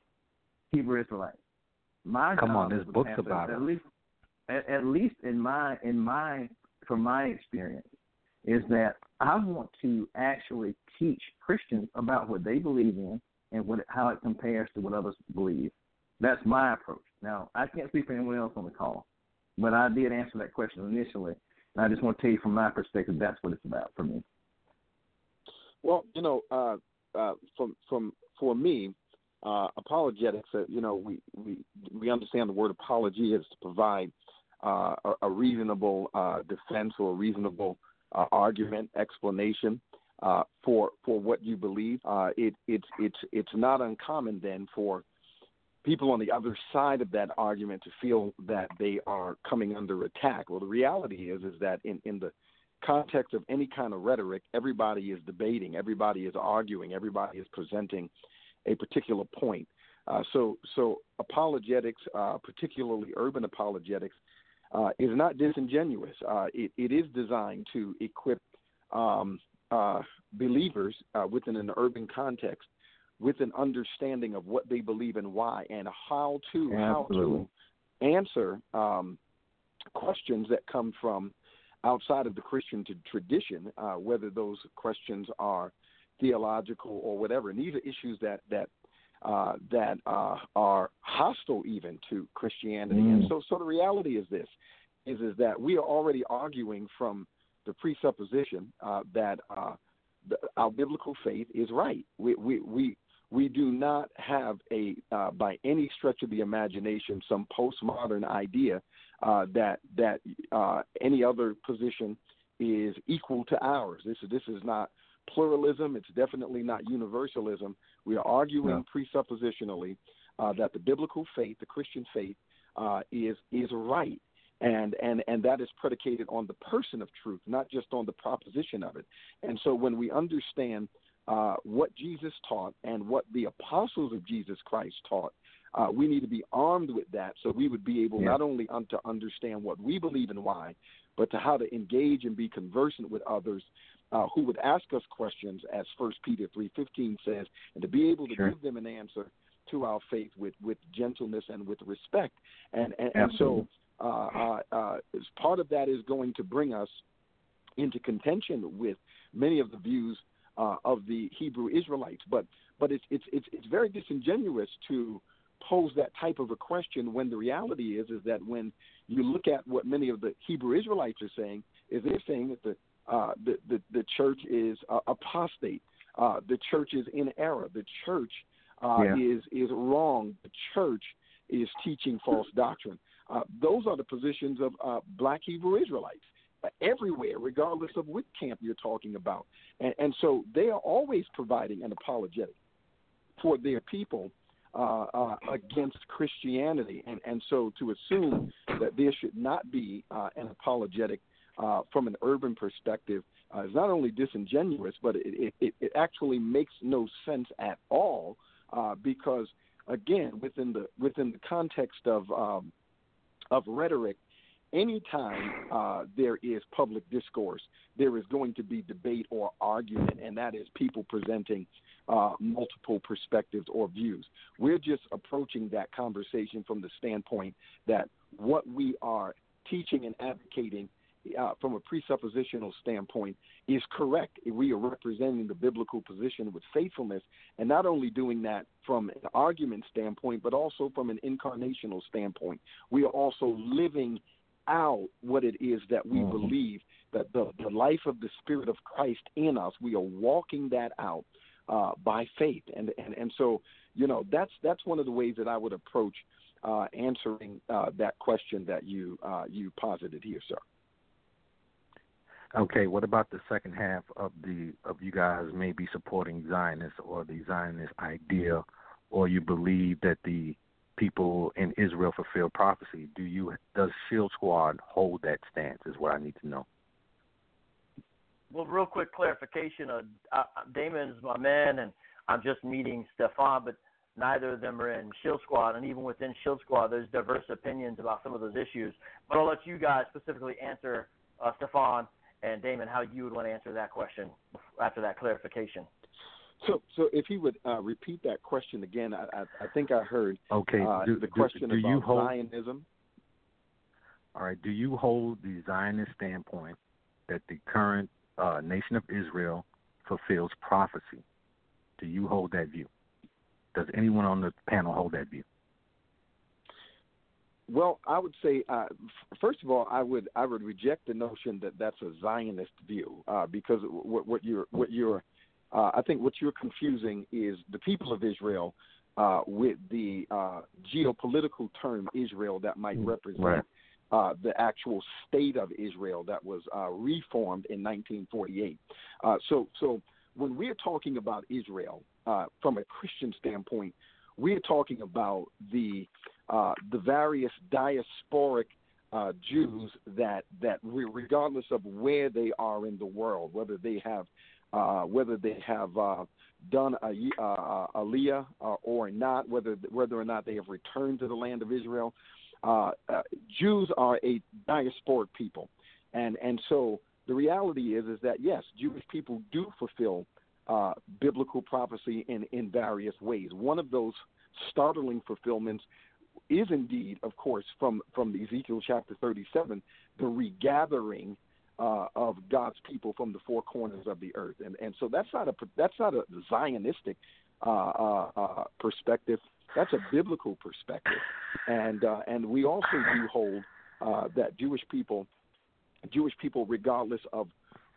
Hebrew Israelites. My
Come on, there's books
pastor,
about
at
it.
least at, at least in my in my from my experience is that I want to actually teach Christians about what they believe in and what how it compares to what others believe. That's my approach. Now, I can't speak for anyone else on the call, but I did answer that question initially, and I just want to tell you from my perspective that's what it's about for me.
Well, you know, uh, uh, from from for me, uh, apologetics. Uh, you know, we we we understand the word apology is to provide uh, a, a reasonable uh, defense or a reasonable argument, explanation for for what you believe. It it's it's it's not uncommon then for people on the other side of that argument to feel that they are coming under attack. Well, the reality is is that in in the context of any kind of rhetoric, everybody is debating, everybody is arguing, everybody is presenting a particular point. Uh, so, so apologetics, uh, particularly urban apologetics, uh, is not disingenuous. Uh, it, it is designed to equip um, uh, believers uh, within an urban context with an understanding of what they believe and why, and how to how to answer um, questions that come from outside of the Christian tradition, uh, whether those questions are theological or whatever. And these are issues that that uh, that uh, are hostile even to Christianity. And
Mm.
so, so the reality is this: is is that we are already arguing from the presupposition uh, that uh, the, our biblical faith is right. We we we we do not have a uh, by any stretch of the imagination some postmodern idea uh, that that uh, any other position is equal to ours. This is this is not pluralism. It's definitely not universalism. We are arguing presuppositionally uh, that the biblical faith, the Christian faith, uh, is is right, and and and that is predicated on the person of truth, not just on the proposition of it. And so when we understand uh, what Jesus taught and what the apostles of Jesus Christ taught, uh, we need to be armed with that so we would be able
Yeah.
not only un- to understand what we believe and why, but to how to engage and be conversant with others uh, who would ask us questions, as First Peter three fifteen says, and to be able to
Sure.
give them an answer to our faith with, with gentleness and with respect. And and, and so uh, uh, uh, as part of that is going to bring us into contention with many of the views uh, of the Hebrew Israelites. But but it's it's it's it's very disingenuous to pose that type of a question when the reality is is that when you look at what many of the Hebrew Israelites are saying, is they're saying that the uh, the, the the church is uh, apostate, uh, the church is in error, the church uh,
Yeah.
is is wrong, the church is teaching false doctrine. Uh, those are the positions of uh, black Hebrew Israelites everywhere, regardless of which camp you're talking about. And, and so they are always providing an apologetic for their people uh, uh, against Christianity. And, and so to assume that there should not be uh, an apologetic uh, from an urban perspective uh, is not only disingenuous, but it, it, it actually makes no sense at all uh, because, again, within the within the context of um, of rhetoric, anytime uh, there is public discourse, there is going to be debate or argument, and that is people presenting uh, multiple perspectives or views. We're just approaching that conversation from the standpoint that what we are teaching and advocating uh, from a presuppositional standpoint is correct. We are representing the biblical position with faithfulness, and not only doing that from an argument standpoint, but also from an incarnational standpoint. We are also living out what it is that we
Mhm.
believe that the, the life of the Spirit of Christ in us, we are walking that out uh, by faith. And, and, and so, you know, that's, that's one of the ways that I would approach uh, answering uh, that question that you, uh, you posited here, sir.
Okay, what about the second half of the of you guys maybe supporting Zionists or the Zionist idea, or you believe that the people in Israel fulfill prophecy? Do you does Shield Squad hold that stance? Is what I need to know.
Well, real quick clarification. Uh, uh, Damon's my man, and I'm just meeting Stephan, but neither of them are in Shield Squad, and even within Shield Squad, there's diverse opinions about some of those issues. But I'll let you guys specifically answer, uh, Stephan, and Damon, how you would want to answer that question after that clarification.
So, so if he would uh, repeat that question again, I, I, I think I heard
Okay,
uh,
do-
the question
do
about
you hold-
Zionism.
All right. Do you hold the Zionist standpoint that the current uh, nation of Israel fulfills prophecy? Do you hold that view? Does anyone on the panel hold that view?
Well, I would say, uh, f- first of all, I would I would reject the notion that that's a Zionist view uh, because what, what you're what you're uh, I think what you're confusing is the people of Israel uh, with the uh, geopolitical term Israel that might represent
Right.
uh, the actual state of Israel that was uh, reformed in 1948. Uh, so, so when we're talking about Israel uh, from a Christian standpoint, we're talking about the uh, the various diasporic uh, Jews that that re- regardless of where they are in the world, whether they have uh, whether they have uh, done a uh, uh, aliyah uh, or not, whether whether or not they have returned to the land of Israel, uh, uh, Jews are a diasporic people, and and so the reality is is that yes, Jewish people do fulfill uh, biblical prophecy in in various ways. One of those startling fulfillments is indeed, of course, from from Ezekiel chapter 37, the regathering uh, of God's people from the four corners of the earth, and and so that's not a that's not a Zionistic uh, uh, uh, perspective. That's a biblical perspective, and uh, and we also do hold uh, that Jewish people, Jewish people, regardless of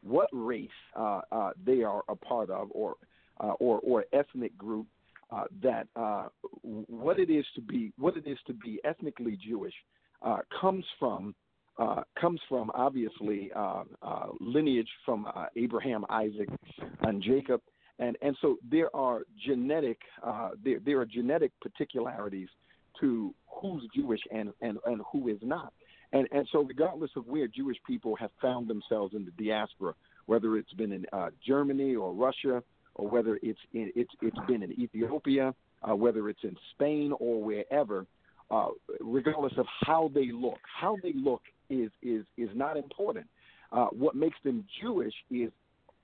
what race uh, uh, they are a part of or uh, or or ethnic group, uh, that uh, what it is to be what it is to be ethnically Jewish uh, comes from uh, comes from obviously uh, uh, lineage from uh, Abraham, Isaac, and Jacob, and and so there are genetic uh, there there are genetic particularities to who's Jewish and and and who is not. And and so regardless of where Jewish people have found themselves in the diaspora, whether it's been in uh, Germany or Russia or whether it's in, it's it's been in Ethiopia, whether it's in Spain or wherever, uh, regardless of how they look, how they look is is is not important. Uh, what makes them Jewish is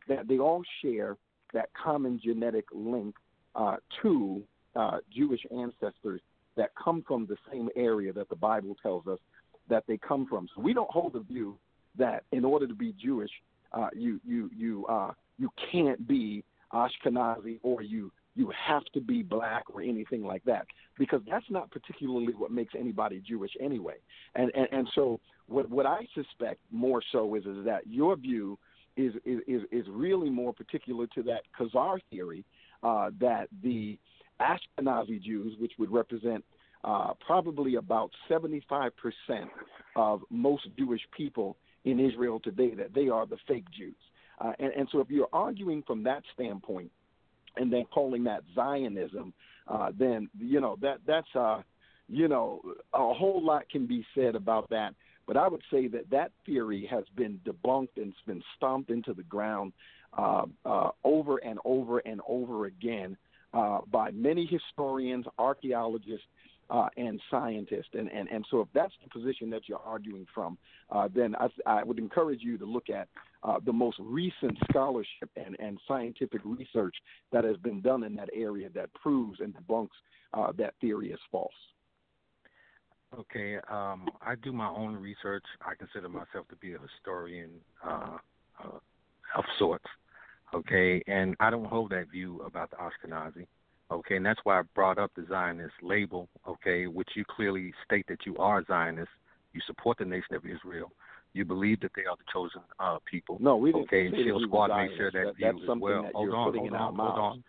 that they all share that common genetic link uh, to uh, Jewish ancestors that come from the same area that the Bible tells us that they come from. So we don't hold the view that in order to be Jewish, uh, you you you uh, you can't be Ashkenazi or you you have to be black or anything like that because that's not particularly what makes anybody Jewish anyway. And and, and so what what I suspect more so is is that your view is is is, really more particular to that Khazar theory uh, that the Ashkenazi Jews, which would represent uh, probably about 75% of most Jewish people in Israel today, that they are the fake Jews. Uh, and, and so if you're arguing from that standpoint and then calling that Zionism, uh, then, you know, that that's, uh, you know, a whole lot can be said about that. But I would say that that theory has been debunked and it's been stomped into the ground uh, uh, over and over and over again uh, by many historians, archaeologists, uh, and scientists. And, and, and so, if that's the position that you're arguing from, uh, then I, I would encourage you to look at uh, the most recent scholarship and, and scientific research that has been done in that area that proves and debunks uh, that theory as false.
Okay, um, I do my own research. I consider myself to be a historian uh, uh, of sorts. Okay, and I don't hold that view about the Ashkenazi. Okay, and that's why I brought up the Zionist label. Okay, which you clearly state that you are a Zionist. You support the nation of Israel. You believe that they are the chosen uh, people.
No, we didn't
Okay, and
that
Shield Squad made sure that,
That-
view
that's
as well.
that
hold
you're
on,
putting
hold on, hold on.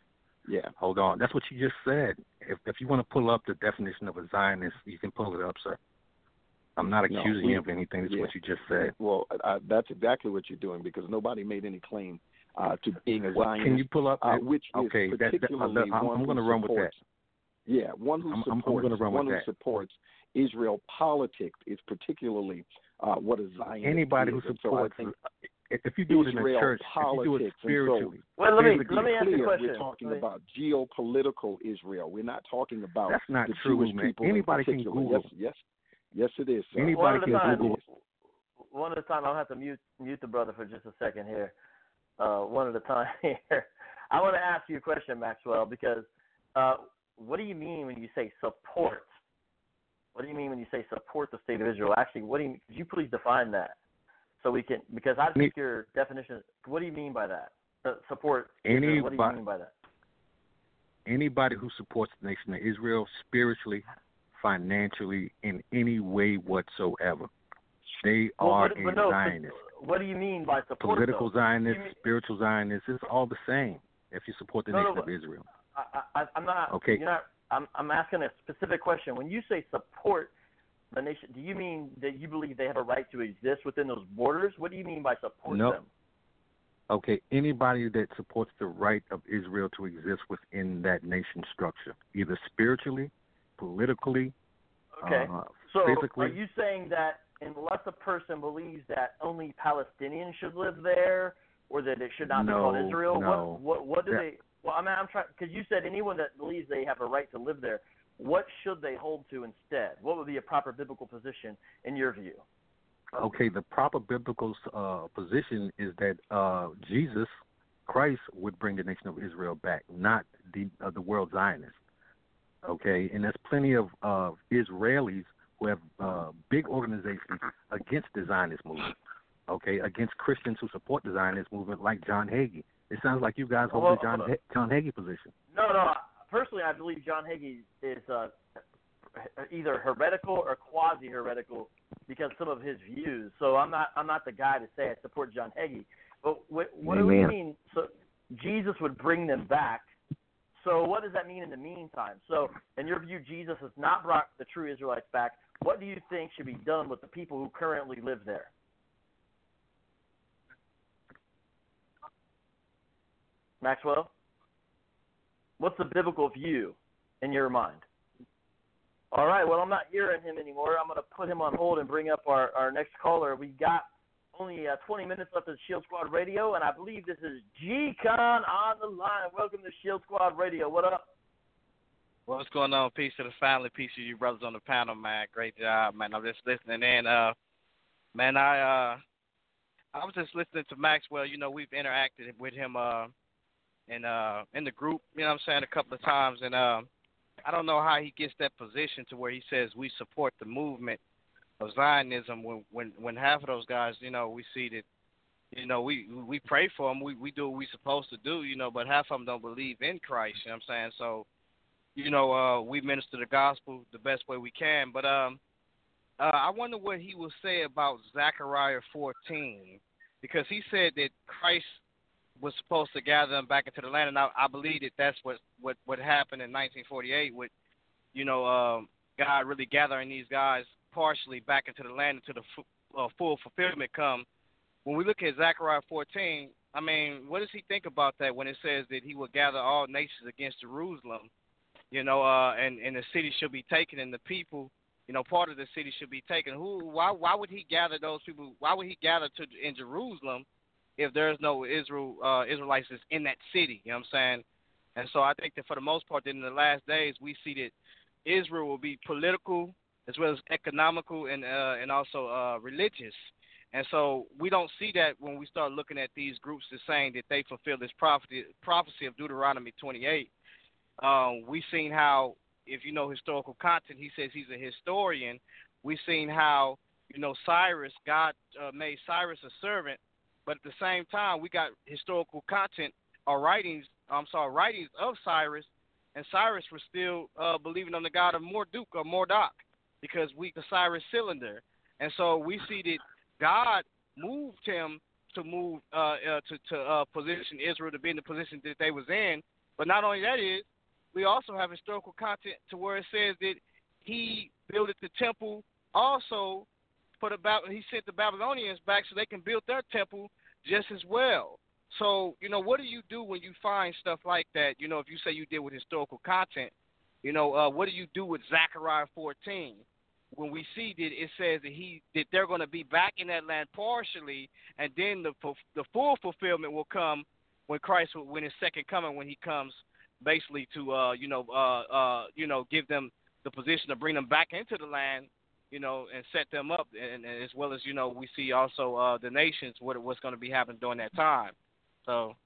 Yeah.
Hold on. That's what you just said. If if you want to pull up the definition of a Zionist, you can pull it up, sir. I'm not
No,
accusing
we-
you of anything. That's
yeah.
what you just said.
Well, uh, that's exactly what you're doing because nobody made any claim uh, to being a Zionist.
can you pull up?
uh, which
okay,
is
that, that,
particularly
I'm, I'm going to
who
run with that.
supports, Yeah, one who
I'm- I'm- I'm
supports
run
one who
that.
supports Israel politics is particularly uh, what a Zionist
Anybody who
is. So
supports,
think
if if you do it in the
Israel
church, if you do it
politics, and so
spiritually,
Well, let me let me ask you a question.
we're talking
me-
about geopolitical Israel. We're not talking about
that's not
the
true,
Jewish
man.
people in
Anybody can
particular.
Google.
Yes, yes, yes, it is. Sir.
Anybody
One at a
can
time.
Google.
one at a time. I'll have to mute mute the brother for just a second here. Uh, one at a time here. I want to ask you a question, Maxwell, because uh, what do you mean when you say support? What do you mean when you say support the state of Israel? Actually, what do you could you please define that so we can because I think your definition. What do you mean by that? Uh, support. Israel, what do you
Anybody-
mean by that?
Anybody who supports the nation of Israel spiritually, financially, in any way whatsoever, they
Well,
are
but-
a
but no,
Zionist.
What do you mean by support?
Political
though?
Zionists,
mean-
spiritual Zionists, it's all the same if you support the
No, no,
nation of
but-
Israel.
I, I, I'm not.
Okay.
You're not. I'm, I'm asking a specific question. When you say support the nation, do you mean that you believe they have a right to exist within those borders? What do you mean by support
No.
them?
Okay, anybody that supports the right of Israel to exist within that nation structure, either spiritually, politically,
Okay.
uh,
So
physically.
are you saying that unless a person believes that only Palestinians should live there, or that it should not be called Israel,
no.
what what what do
That-
they? Well, I mean, I'm trying because you said anyone that believes they have a right to live there. What should they hold to instead? What would be a proper biblical position in your view?
Okay, the proper biblical uh, position is that uh, Jesus Christ would bring the nation of Israel back, not the uh, the world Zionists. Okay, and there's plenty of uh, Israelis who have uh, big organizations against the Zionist movement. Okay, against Christians who support the Zionist movement, like John Hagee. It sounds like you guys hold
Well,
the John John Hagee position.
No, no. Personally, I believe John Hagee is uh, either heretical or quasi heretical because some of his views. So I'm not I'm not the guy to say I support John Hagee. But what, what do you mean? So Jesus would bring them back. So what does that mean in the meantime? So in your view, Jesus has not brought the true Israelites back. What do you think should be done with the people who currently live there? Maxwell, what's the biblical view in your mind? All right, well, I'm not hearing him anymore. I'm going to put him on hold and bring up our, our next caller. We got only uh, 20 minutes left of Shield Squad Radio, and I believe this is G-Con on the line. Welcome to Shield Squad Radio. What up?
What's going on? Peace to the family. Peace to you brothers on the panel, man. Great job, man. I'm just listening in. Uh, man, I uh, I was just listening to Maxwell. You know, we've interacted with him uh, in uh, in the group. You know, what I'm saying a couple of times, and uh, I don't know how he gets that position to where he says we support the movement of Zionism when when when half of those guys, you know, we see that. You know, we we pray for them. We we do what we're supposed to do. You know, but half of them don't believe in Christ. You know what I'm saying? So, you know, uh, we minister the gospel the best way we can. But um, uh, I wonder what he will say about Zechariah 14, because he said that Christ was supposed to gather them back into the land, and I, I believe that that's what what what happened in 1948 with, you know, um, God really gathering these guys partially back into the land until the fu- uh, full fulfillment come. When we look at Zechariah 14, I mean, what does he think about that when it says that he will gather all nations against Jerusalem? you know, uh, and and the city should be taken, and the people, you know, part of the city should be taken. Who? Why? Why would he gather those people? Why would he gather to in Jerusalem if there's no Israel uh, Israelites in that city? You know what I'm saying? And so I think that for the most part, that in the last days, we see that Israel will be political as well as economical and uh, and also uh, religious. And so we don't see that when we start looking at these groups that's saying that they fulfill this prophecy prophecy of Deuteronomy 28 um, we've seen how, if you know historical content, he says he's a historian. We've seen how, you know, Cyrus, God uh, made Cyrus a servant, but at the same time, we got historical content or writings, I'm sorry, writings of Cyrus, and Cyrus was still uh, believing on the God of Morduk or Mordok because we the Cyrus cylinder, and so we see that God moved him to move uh, uh, to to uh, position Israel to be in the position that they was in. But not only that is we also have historical content to where it says that he built the temple also for the he sent the Babylonians back so they can build their temple just as well. So, you know, what do you do when you find stuff like that? You know, if you say you did with historical content, you know, uh, what do you do with Zechariah 14? When we see that it says that he that they're going to be back in that land partially, and then the the full fulfillment will come when Christ when his second coming when he comes basically to uh you know uh uh you know give them the position to bring them back into the land you know, and set them up, and, and as well as you know, we see also uh, the nations what what's going to be happening during that time. So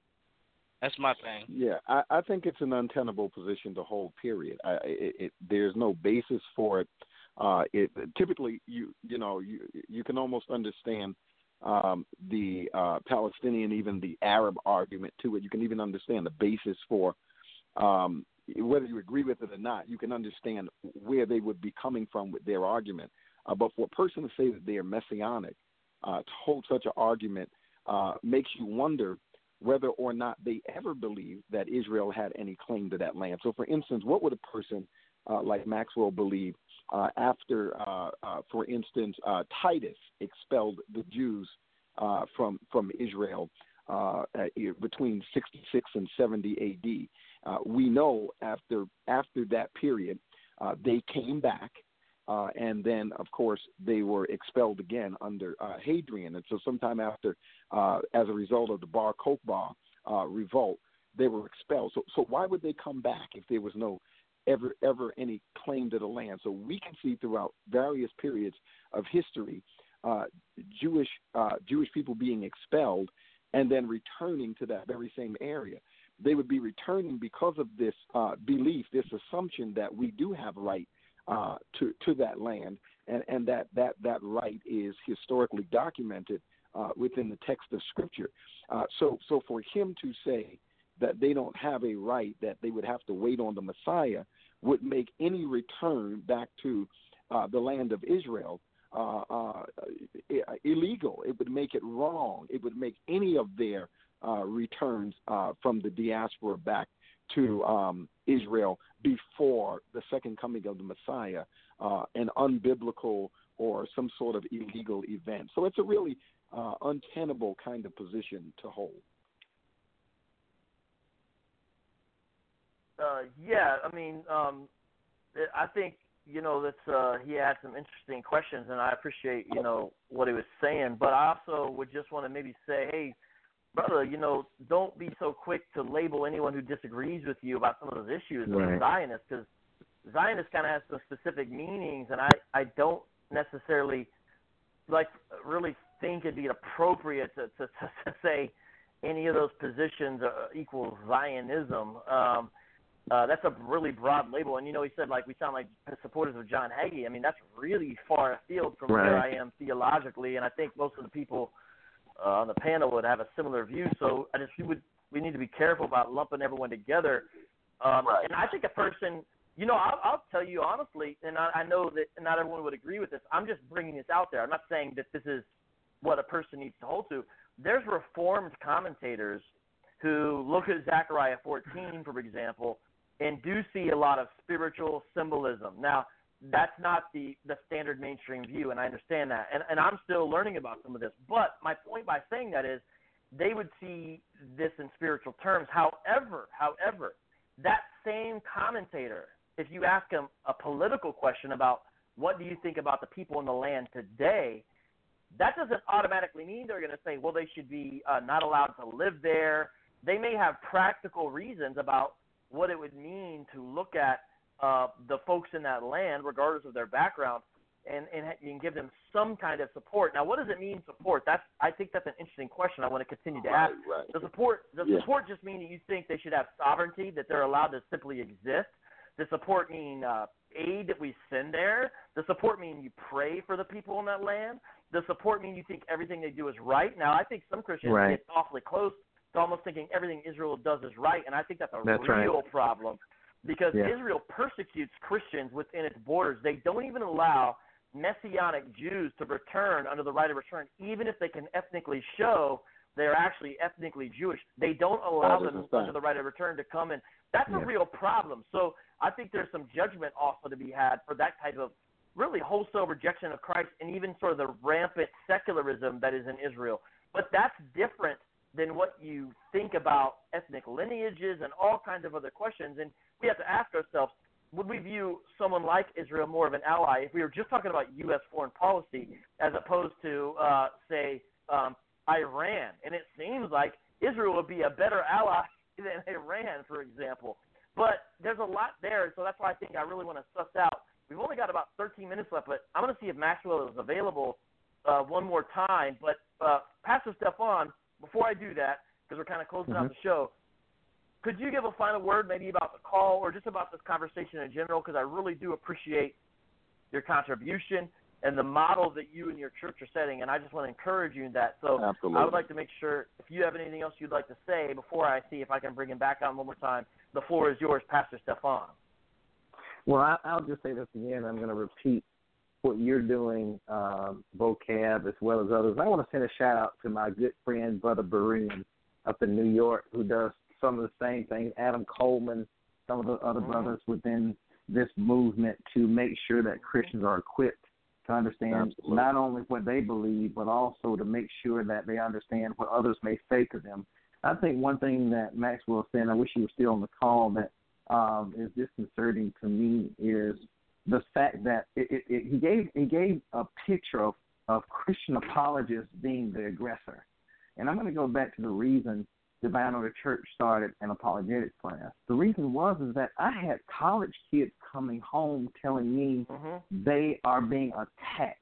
that's my thing.
Yeah, I, I think it's an untenable position to hold. Period. I, it, it, there's no basis for it. Uh, it typically you you know you you can almost understand um, the uh, Palestinian, even the Arab argument to it. You can even understand the basis for um, whether you agree with it or not. You can understand where they would be coming from with their argument. Uh, but for a person to say that they are messianic, uh, to hold such an argument uh, makes you wonder whether or not they ever believed that Israel had any claim to that land. So, for instance, what would a person uh, like Maxwell believe uh, after, uh, uh for instance, Titus expelled the Jews from from Israel between 66 and 70 A.D.? We know after after that period, they came back. Uh, and then, of course, they were expelled again under uh, Hadrian. And so, sometime after, uh, as a result of the Bar Kokhba uh, revolt, they were expelled. So, so why would they come back if there was no ever ever any claim to the land? So we can see throughout various periods of history, uh, Jewish uh, Jewish people being expelled and then returning to that very same area. They would be returning because of this belief, this assumption that we do have right uh, to to that land, and and that that that right is historically documented uh, within the text of Scripture. Uh, so so for him to say that they don't have a right, that they would have to wait on the Messiah, would make any return back to uh, the land of Israel uh, uh, illegal. It would make it wrong. It would make any of their uh, returns uh, from the diaspora back to um, Israel before the second coming of the Messiah uh, an unbiblical or some sort of illegal event. So it's a really uh, untenable kind of position to hold.
Uh, yeah, I mean, um, I think you know that's uh, he had some interesting questions, and I appreciate you know what he was saying. But I also would just want to maybe say, hey, brother, you know, don't be so quick to label anyone who disagrees with you about some of those issues right. as Zionist, because Zionist kind of has some specific meanings, and I I don't necessarily like really think it'd be appropriate to to, to say any of those positions uh, equals Zionism. Um, uh, that's a really broad label, and you know, he said like we sound like supporters of John Hagee. I mean, that's really far afield from right. where I am theologically, and I think most of the people uh, on the panel would have a similar view. So I just we would we need to be careful about lumping everyone together. Um, right. And I think a person, you know, I'll, I'll tell you honestly, and I, I know that not everyone would agree with this. I'm just bringing this out there. I'm not saying that this is what a person needs to hold to. There's reformed commentators who look at Zechariah 14, for example, and do see a lot of spiritual symbolism. Now, that's not the the standard mainstream view, and I understand that. And and I'm still learning about some of this. But my point by saying that is, they would see this in spiritual terms. However, however, that same commentator, if you ask him a political question about what do you think about the people in the land today, that doesn't automatically mean they're going to say, well, they should be uh, not allowed to live there. They may have practical reasons about what it would mean to look at uh, the folks in that land, regardless of their background, and, and you can give them some kind of support. Now, what does it mean support? That's I think that's an interesting question. I want to continue to ask.
Right.
Does support does
yeah.
support just mean that you think they should have sovereignty, that they're allowed to simply exist? Does support mean uh, aid that we send there? Does support mean you pray for the people in that land? Does support mean you think everything they do is right? Now, I think some Christians
right.
get awfully close to almost thinking everything Israel does is right, and I think that's a
that's
real
right.
problem because
yeah.
Israel persecutes Christians within its borders. They don't even allow Messianic Jews to return under the right of return, even if they can ethnically show they're actually ethnically Jewish. They don't allow them under the right of return to come in. That's
yeah.
a real problem. So I think there's some judgment also to be had for that type of really wholesale rejection of Christ and even sort of the rampant secularism that is in Israel. But that's different than what you think about ethnic lineages and all kinds of other questions. And we have to ask ourselves, would we view someone like Israel more of an ally if we were just talking about U.S. foreign policy as opposed to, uh, say, um, Iran? And it seems like Israel would be a better ally than Iran, for example. But there's a lot there, so that's why I think I really want to suss out we've only got about 13 minutes left, but I'm going to see if Maxwell is available uh, one more time. But uh, Pastor Stephan, before I do that, because we're kind of closing
Mm-hmm.
out the show, could you give a final word, maybe about the call or just about this conversation in general? Because I really do appreciate your contribution and the model that you and your church are setting, and I just want to encourage you in that. So
Absolutely.
I would like to make sure if you have anything else you'd like to say before I see if I can bring him back on one more time. The floor is yours, Pastor Stephan.
Well, I, I'll just say this again. I'm going to repeat what you're doing, um, vocab as well as others. I want to send a shout out to my good friend, Brother Berean, up in New York, who does some of the same things. Adam Coleman, some of the other brothers within this movement to make sure that Christians are equipped to understand
Absolutely.
not only what they believe, but also to make sure that they understand what others may say to them. I think one thing that Maxwell said, and I wish he was still on the call, that um, is disconcerting to me is the fact that it, it, it, he gave he gave a picture of, of Christian apologists being the aggressor, and I'm going to go back to the reason Divine the Church started an apologetics class. The reason was is that I had college kids coming home telling me they are being attacked.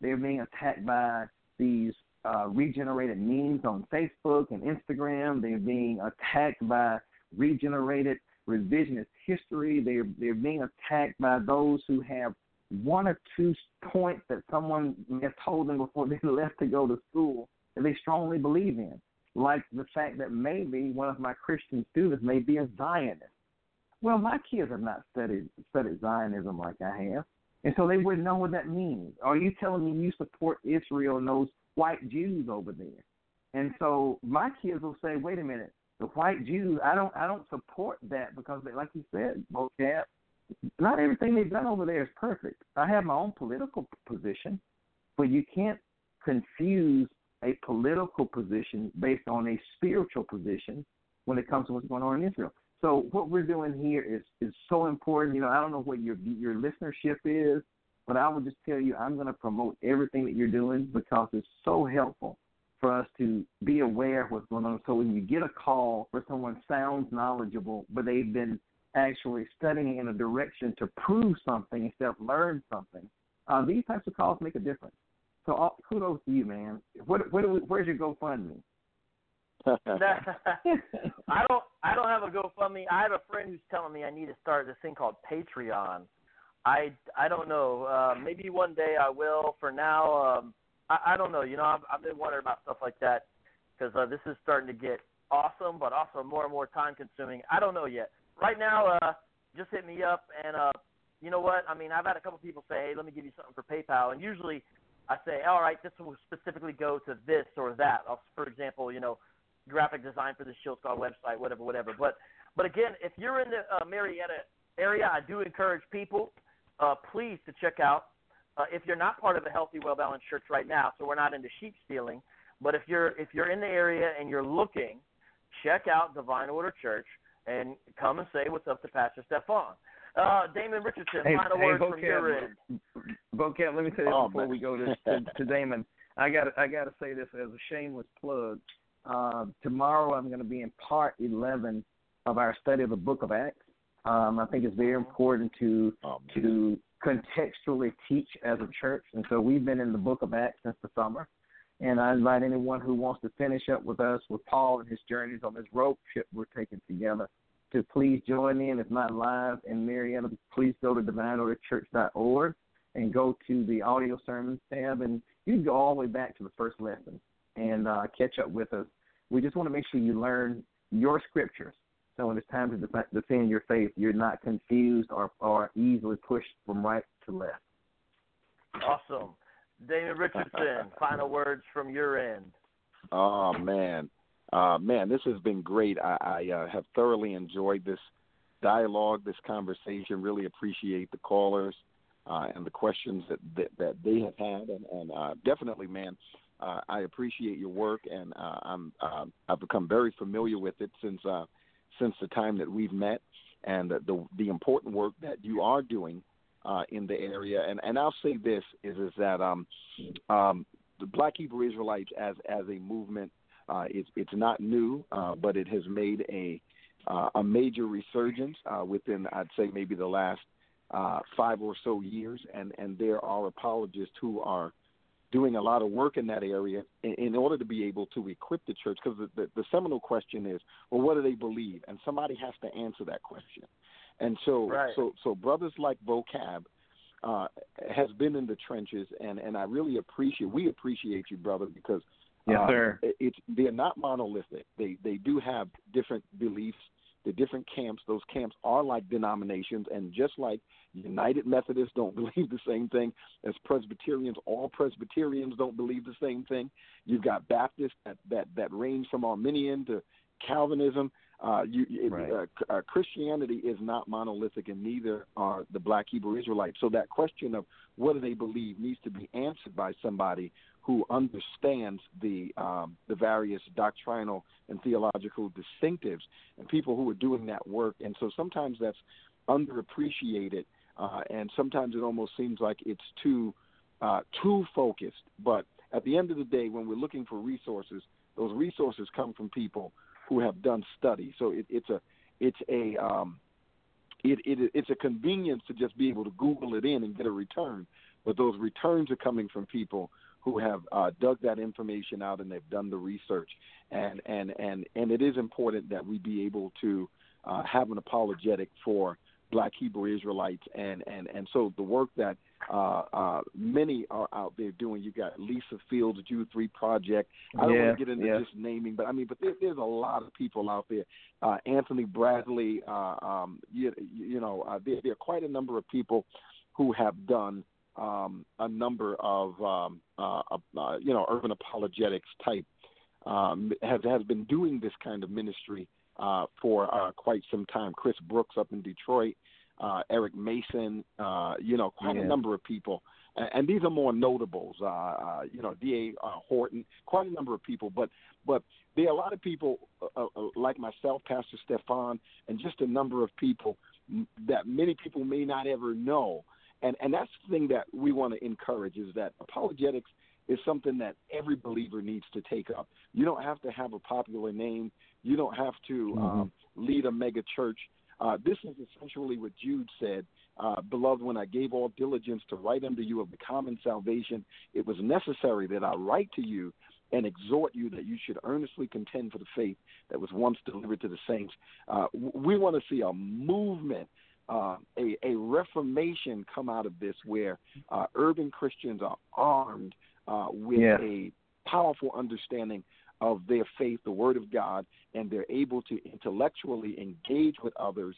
They're being attacked by these uh, regenerated memes on Facebook and Instagram. They're being attacked by regenerated revisionist history. They're they're being attacked by those who have one or two points that someone have told them before they left to go to school that they strongly believe in, like the fact that maybe one of my Christian students may be a Zionist. Well, my kids have not studied studied Zionism like I have, and so they wouldn't know what that means. Are you telling me you support Israel and those white Jews over there? And so my kids will say, "Wait a minute, the white Jews. I don't I don't support that because, they, like you said, vocab. Not everything they've done over there is perfect. I have my own political position, but you can't confuse a political position based on a spiritual position when it comes to what's going on in Israel. So what we're doing here is is so important. You know, I don't know what your your listenership is, but I will just tell you, I'm going to promote everything that you're doing because it's so helpful for us to be aware of what's going on. So when you get a call where someone sounds knowledgeable, but they've been actually studying in a direction to prove something instead of learn something, uh, these types of calls make a difference. So uh, kudos to you, man. What, what, where's your GoFundMe?
I don't I don't have a GoFundMe. I have a friend who's telling me I need to start this thing called Patreon. I I don't know. Uh, maybe one day I will. For now, um, I, I don't know. You know, I've, I've been wondering about stuff like that because uh, this is starting to get awesome, but also more and more time consuming. I don't know yet. Right now, uh, just hit me up, and uh, you know what? I mean, I've had a couple people say, "Hey, let me give you something for PayPal," and usually I say, "All right, this will specifically go to this or that." I'll, for example, you know, graphic design for the Shield Squad website, whatever, whatever. But but again, if you're in the uh, Marietta area, I do encourage people, uh, please, to check out. Uh, if you're not part of a healthy, well balanced church right now, so we're not into sheep stealing, but if you're if you're in the area and you're looking, check out Divine Order Church and come and say what's up to Pastor Stephan. Uh, Damon Richardson,
Hey,
final
hey,
words from
vocab.
your end.
Vocab, let me say this
Oh,
before
man.
we go to, to, to Damon. I got I got to say this as a shameless plug. Uh, tomorrow I'm going to be in part 11 of our study of the Book of Acts. Um, I think it's very important to
Oh,
to contextually teach as a church, and so we've been in the Book of Acts since the summer. And I invite anyone who wants to finish up with us with Paul and his journeys on this road trip we're taking together to please join in. If not live in Marietta, please go to divineorderchurch.org and go to the audio sermons tab, and you can go all the way back to the first lesson and uh, catch up with us. We just want to make sure you learn your scriptures. So when it's time to defend your faith, you're not confused or, or easily pushed from right to left.
Awesome. Damon Richardson, final words from your end.
Oh man, uh, man, this has been great. I, I uh, have thoroughly enjoyed this dialogue, this conversation. Really appreciate the callers uh, and the questions that, that that they have had, and, and uh, definitely, man, uh, I appreciate your work, and uh, I'm uh, I've become very familiar with it since uh, since the time that we've met, and the the, important work that you are doing uh, in the area. And and I'll say this is is that um, um, the Black Hebrew Israelites as as a movement, uh, it's it's not new, uh, but it has made a uh, a major resurgence uh, within I'd say maybe the last uh, five or so years, and and there are apologists who are doing a lot of work in that area in, in order to be able to equip the church. Because the, the, the seminal question is, well, what do they believe? And somebody has to answer that question. And so,
Right.
so, so brothers like Vocab uh, has been in the trenches, and and I really appreciate. We appreciate you, brother, because
Yes,
uh,
sir.
it- It's they're not monolithic. They they do have different beliefs. The different camps. Those camps are like denominations, and just like United Methodists don't believe the same thing as Presbyterians, all Presbyterians don't believe the same thing. You've got Baptists that that that range from Arminian to Calvinism. Uh, you, it-
Right.
uh, uh, Christianity is not monolithic, and neither are the Black Hebrew Israelites. So that question of what do they believe needs to be answered by somebody who understands the um, the various doctrinal and theological distinctives, and people who are doing that work. And so sometimes that's underappreciated, uh, and sometimes it almost seems like it's too uh, too focused. But at the end of the day, when we're looking for resources, those resources come from people who have done study. So it, it's a it's a um, it, it it's a convenience to just be able to Google it in and get a return, but those returns are coming from people who have uh, dug that information out and they've done the research, and and and and it is important that we be able to uh, have an apologetic for Black Hebrew Israelites, and and and so the work that uh, uh, many are out there doing. You got Lisa Fields, Jude Three Project. I don't
Yeah,
want to get into
yeah.
just naming, but I mean, but there, there's a lot of people out there. Uh, Anthony Bradley, uh, um, you, you know, uh, there, there are quite a number of people who have done um, a number of um, uh, uh, you know urban apologetics type um, has has been doing this kind of ministry uh, for uh, quite some time. Chris Brooks up in Detroit, uh, Eric Mason, uh, you know, quite
Yeah.
a number of people, and, and these are more notables. Uh, uh, you know, D.A. Uh, Horton, quite a number of people, but but there are a lot of people uh, uh, like myself, Pastor Stephan, and just a number of people that many people may not ever know. And and that's the thing that we want to encourage is that apologetics is something that every believer needs to take up. You don't have to have a popular name. You don't have to um, lead a mega church. Uh, this is essentially what Jude said, uh, Beloved, when I gave all diligence to write unto you of the common salvation, it was necessary that I write to you and exhort you that you should earnestly contend for the faith that was once delivered to the saints. Uh, we want to see a movement, uh, a, a reformation come out of this where uh, urban Christians are armed uh, with
Yeah.
a powerful understanding of their faith, the Word of God, and they're able to intellectually engage with others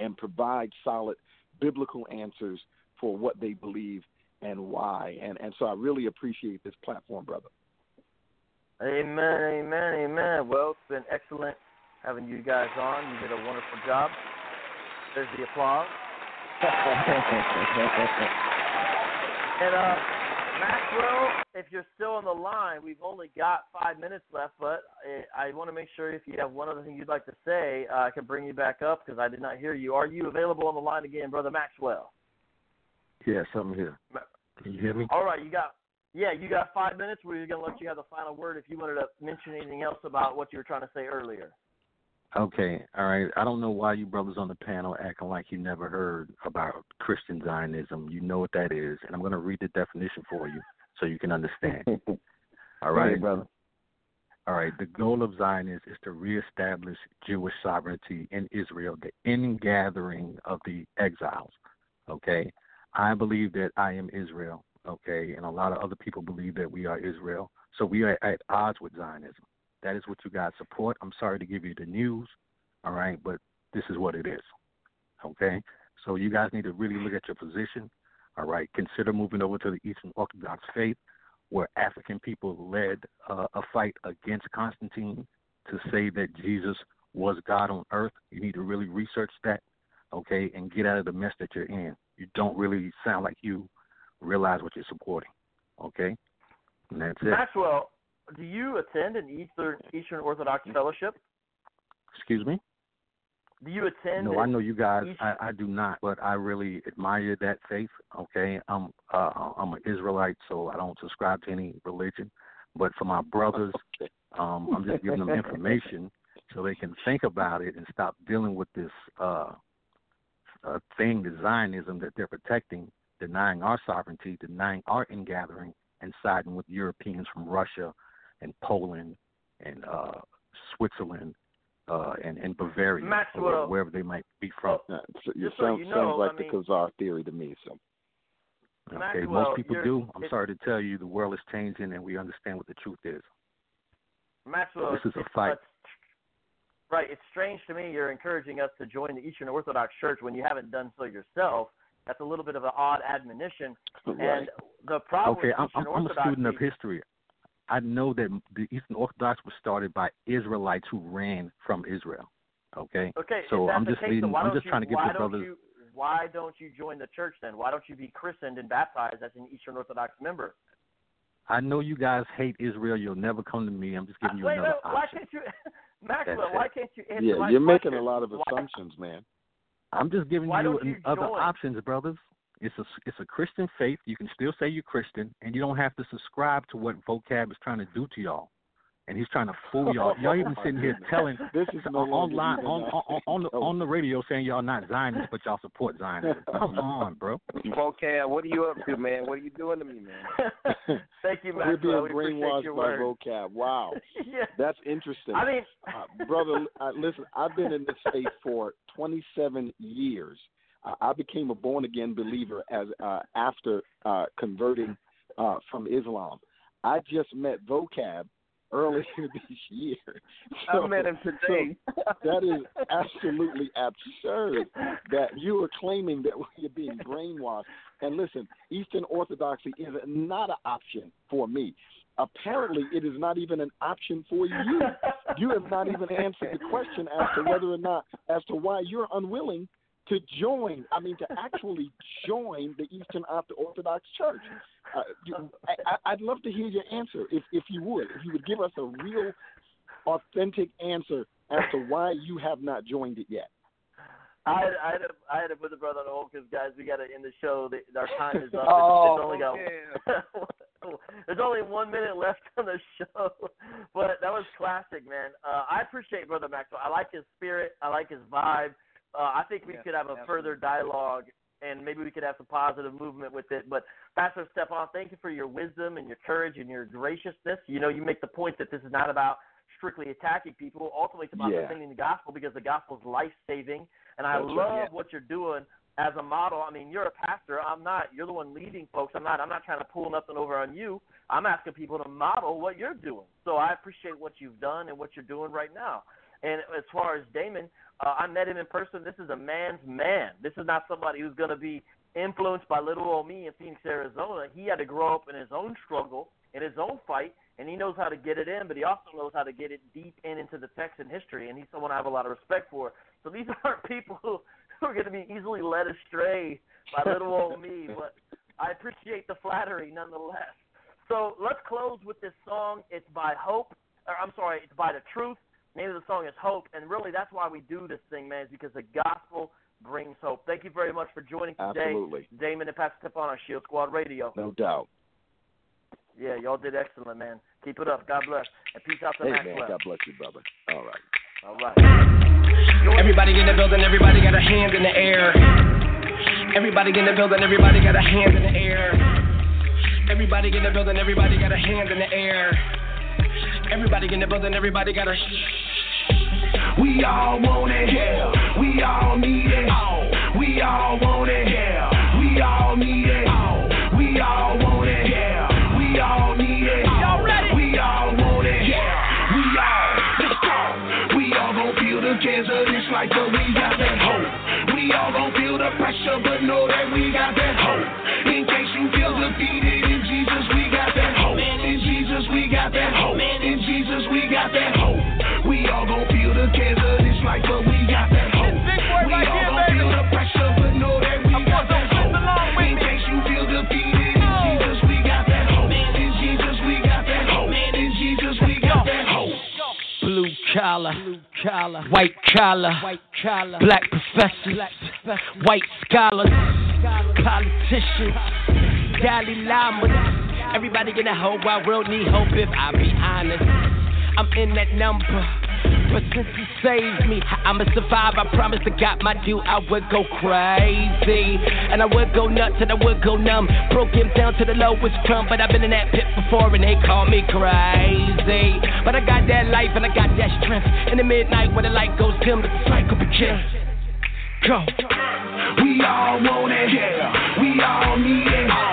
and provide solid biblical answers for what they believe and why. And and so I really appreciate this platform, brother.
Amen, amen, amen. Well, it's been excellent having you guys on. You did a wonderful job. There's the applause. And uh, Maxwell, if you're still on the line, we've only got five minutes left, but I, I want to make sure if you have one other thing you'd like to say, uh, I can bring you back up because I did not hear you. Are you available on the line again, brother Maxwell?
Yes, I'm here. Can you hear me?
All right, you got yeah, you got five minutes. We're gonna let you have the final word if you wanted to mention anything else about what you were trying to say earlier.
Okay, all right. I don't know why you brothers on the panel acting like you never heard about Christian Zionism. You know what that is, and I'm going to read the definition for you so you can understand. All right,
brother.
All right. The goal of Zionists is to reestablish Jewish sovereignty in Israel, the ingathering of the exiles. Okay. I believe that I am Israel. Okay, and a lot of other people believe that we are Israel. So we are at odds with Zionism. That is what you guys support. I'm sorry to give you the news, all right, but this is what it is. Okay? So you guys need to really look at your position, all right? Consider moving over to the Eastern Orthodox faith, where African people led uh, a fight against Constantine to say that Jesus was God on earth. You need to really research that, okay, and get out of the mess that you're in. You don't really sound like you realize what you're supporting, okay? And that's it.
Maxwell, do you attend an Eastern Eastern Orthodox fellowship?
Excuse me?
Do you attend?
No, I know you guys. I, I do not, but I really admire that faith. Okay, I'm uh, I'm an Israelite, so I don't subscribe to any religion. But for my brothers, um, I'm just giving them information so they can think about it and stop dealing with this uh, a thing, the Zionism that they're protecting, denying our sovereignty, denying our ingathering, and siding with Europeans from Russia and Poland and uh, Switzerland uh, and, and Bavaria
Maxwell.
or wherever they might be from.
Uh, so you
Just so you know,
sounds like
I
the
mean-
Khazar theory to me. So
Okay,
Maxwell,
most people do. I'm sorry to tell you, the world is changing, and we understand what the truth is.
Maxwell,
This is a fight.
Right. It's strange to me you're encouraging us to join the Eastern Orthodox Church when you haven't done so yourself. That's a little bit of an odd admonition.
right.
And the problem
Okay,
with
I'm, I'm, I'm a student of history. I know that the Eastern Orthodox was started by Israelites who ran from Israel. Okay,
Okay,
so I'm just
case,
leading.
then why
I'm just
you,
trying to give
why
the brothers.
You, why don't you join the church then? Why don't you be christened and baptized as an Eastern Orthodox member?
I know you guys hate Israel. You'll never come to me. I'm just giving you
wait,
another
wait, why
option.
can't you, Maxwell?
That's it.
Why can't you answer
yeah,
my
you're making a lot of
Why-
assumptions, man.
I'm just giving
Why
you,
you
other options, brothers. It's a it's a Christian faith. You can still say you're Christian, and you don't have to subscribe to what vocab is trying to do to y'all. And he's trying to fool y'all. Y'all even sitting here telling
This is no
online
even
on, on, on, the, on the radio saying y'all not Zionists, but y'all support Zionism. Come on, bro.
Vocab, what are you up to, man? What are you doing to me, man?
Thank you, man.
We're being
We
brainwashed by
word.
vocab. Wow,
yeah.
that's interesting.
I mean,
uh, brother, uh, listen, I've been in this faith for 27 years. Uh, I became a born again believer as uh, after uh, converting uh, from Islam. I just met vocab earlier this year.
I met him today.
so that is absolutely absurd that you are claiming that we are being brainwashed. And listen, Eastern Orthodoxy is not an option for me. Apparently, it is not even an option for you. You have not even answered the question as to whether or not, as to why you're unwilling to join. I mean, to actually join the Eastern Orthodox Church. Uh, I, I- I'd love to hear your answer, if if you would. If you would give us a real, authentic answer as to why you have not joined it yet.
I had, I had, to, I had to put the brother on hold because guys, we got to end the show. The, our time is up.
Oh,
it's only got there's only one minute left on the show, but that was classic, man. Uh, I appreciate brother Maxwell. I like his spirit. I like his vibe. Uh, I think we
Yeah,
could have a further dialogue, and maybe we could have some positive movement with it. But Pastor Stephan, thank you for your wisdom and your courage and your graciousness. You know, you make the point that this is not about strictly attacking people. Ultimately, it's about
Yeah.
defending the gospel because the gospel is life saving. And I
That's right,
love
yeah.
what you're doing as a model. I mean, you're a pastor. I'm not. You're the one leading folks. I'm not. I'm not trying to pull nothing over on you. I'm asking people to model what you're doing. So I appreciate what you've done and what you're doing right now. And as far as Damon, uh, I met him in person. This is a man's man. This is not somebody who's going to be influenced by little old me in Phoenix, Arizona. He had to grow up in his own struggle, in his own fight, and he knows how to get it in, but he also knows how to get it deep in into the Texan history, and he's someone I have a lot of respect for. So these aren't people who, who are going to be easily led astray by little old me, but I appreciate the flattery nonetheless. So let's close with this song. It's by Hope, or I'm sorry, it's by The Truth. Name of the song is Hope, and really that's why we do this thing, man, is because the gospel brings hope. Thank you very much for joining today,
Absolutely.
Damon and Pastor Stephan on Shield Squad Radio.
No doubt.
Yeah, y'all did excellent, man. Keep it up. God bless. And peace out to
Hey,
Maxwell.
man, God bless you, brother. All right.
All right.
Everybody get in the building, everybody got a hand in the air. Everybody get in the building, everybody got a hand in the air. Everybody in the building, everybody got a hand in the air. Everybody in the building, everybody got a.
We all want it, yeah. We all need it. We all want it, yeah. Of life, but we got that hope. We all gon' feel the pressure, but know that we got that hope. In case you feel defeated, in Jesus we got that hope. In Jesus we got that hope. In Jesus we got that hope.
Blue collar, collar, white collar, white collar, black professors, white scholars, politicians, Dalai Lamas. Everybody in the whole wide world need hope if I be honest. I'm in that number. But since he saved me, I'ma survive. I promise to God, my due. I would go crazy. And I would go nuts and I would go numb. Broke him down to the lowest crumb. But I've been in that pit before and they call me crazy. But I got that life and I got that strength. In the midnight when the light goes dim, the cycle begins. Go.
We all want it, yeah. We all need it.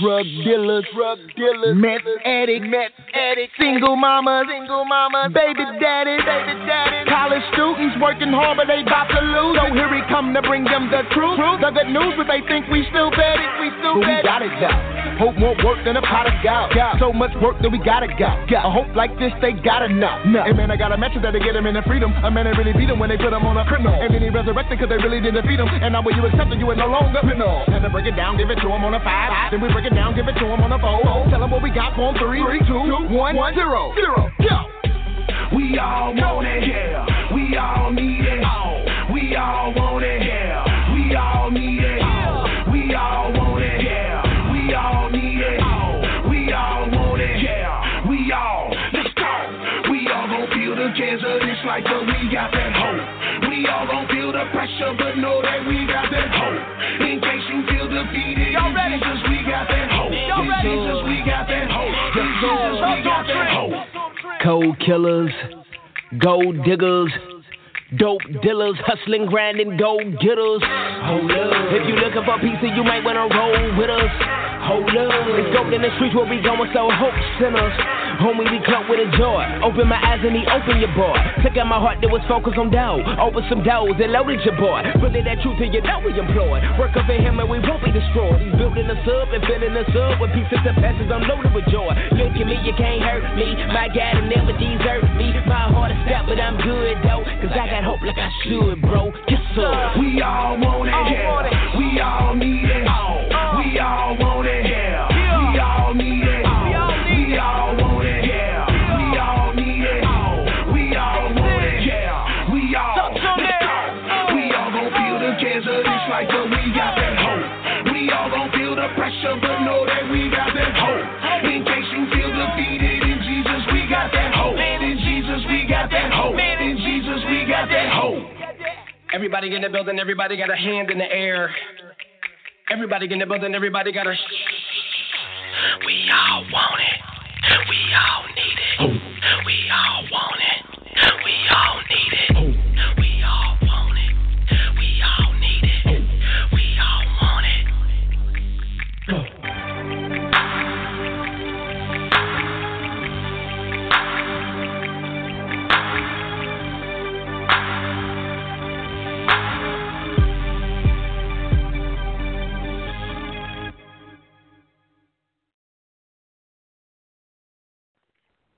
Drug dealers, drug dealers, meth addict, meth addict, single mamas, single mamas, baby daddy, baby daddy, college students working hard but they bout to lose. So here we come to bring them the truth, the good news, but they think we still bad it, we still
But we got it though. Hope more work than a pot of gout. So much work that we gotta go. A hope like this they gotta know. And man, I got a message that they get them into freedom. A man that really beat them when they put them on a criminal. And then he resurrected cause they really didn't defeat him. And now when you accept it, you are no longer criminal. And to break it down, give it to him on a five. Then we break it down, give it to him on a four. Tell him what we got for him. Three, three, two, one, zero, zero. Go.
We all want it, yeah. We all need it. Oh. We all want it, yeah. We all need it. Oh. We all want it. We all need it. We all want it, yeah. We all, let's go. We all gon' feel the cares of this life, but we got that hope. We all gon' feel the pressure, but know that we got that hope. In case you feel defeated, in Jesus we got that hope. In Jesus we got that hope. In Jesus we got that hope.
Cold killers, gold diggers, dope dealers, hustling, grinding, gold getters. Hold up. If you looking for pizza, you might wanna roll with us. Hold up. It's dope in the streets where we going, so hope sinners. Homie, we club with a joy. Open my eyes and he opened your boy. Took out my heart that was focused on dough. Over some dough that loaded your boy. Really that truth and you know we employed. Work up in him and we won't be destroyed. He's building us up and filling us up with pieces of passes unloaded with joy. Look at me, you can't hurt me. My God will never desert me. My heart is stout, but I'm good though. Cause I got hope like I should, bro. Yes, sir.
We all want it. We all need it. We all want it, Everybody in the building, everybody got a hand in the air. Everybody in the building, everybody got a. We all want it. We all need it. We all want it. We all need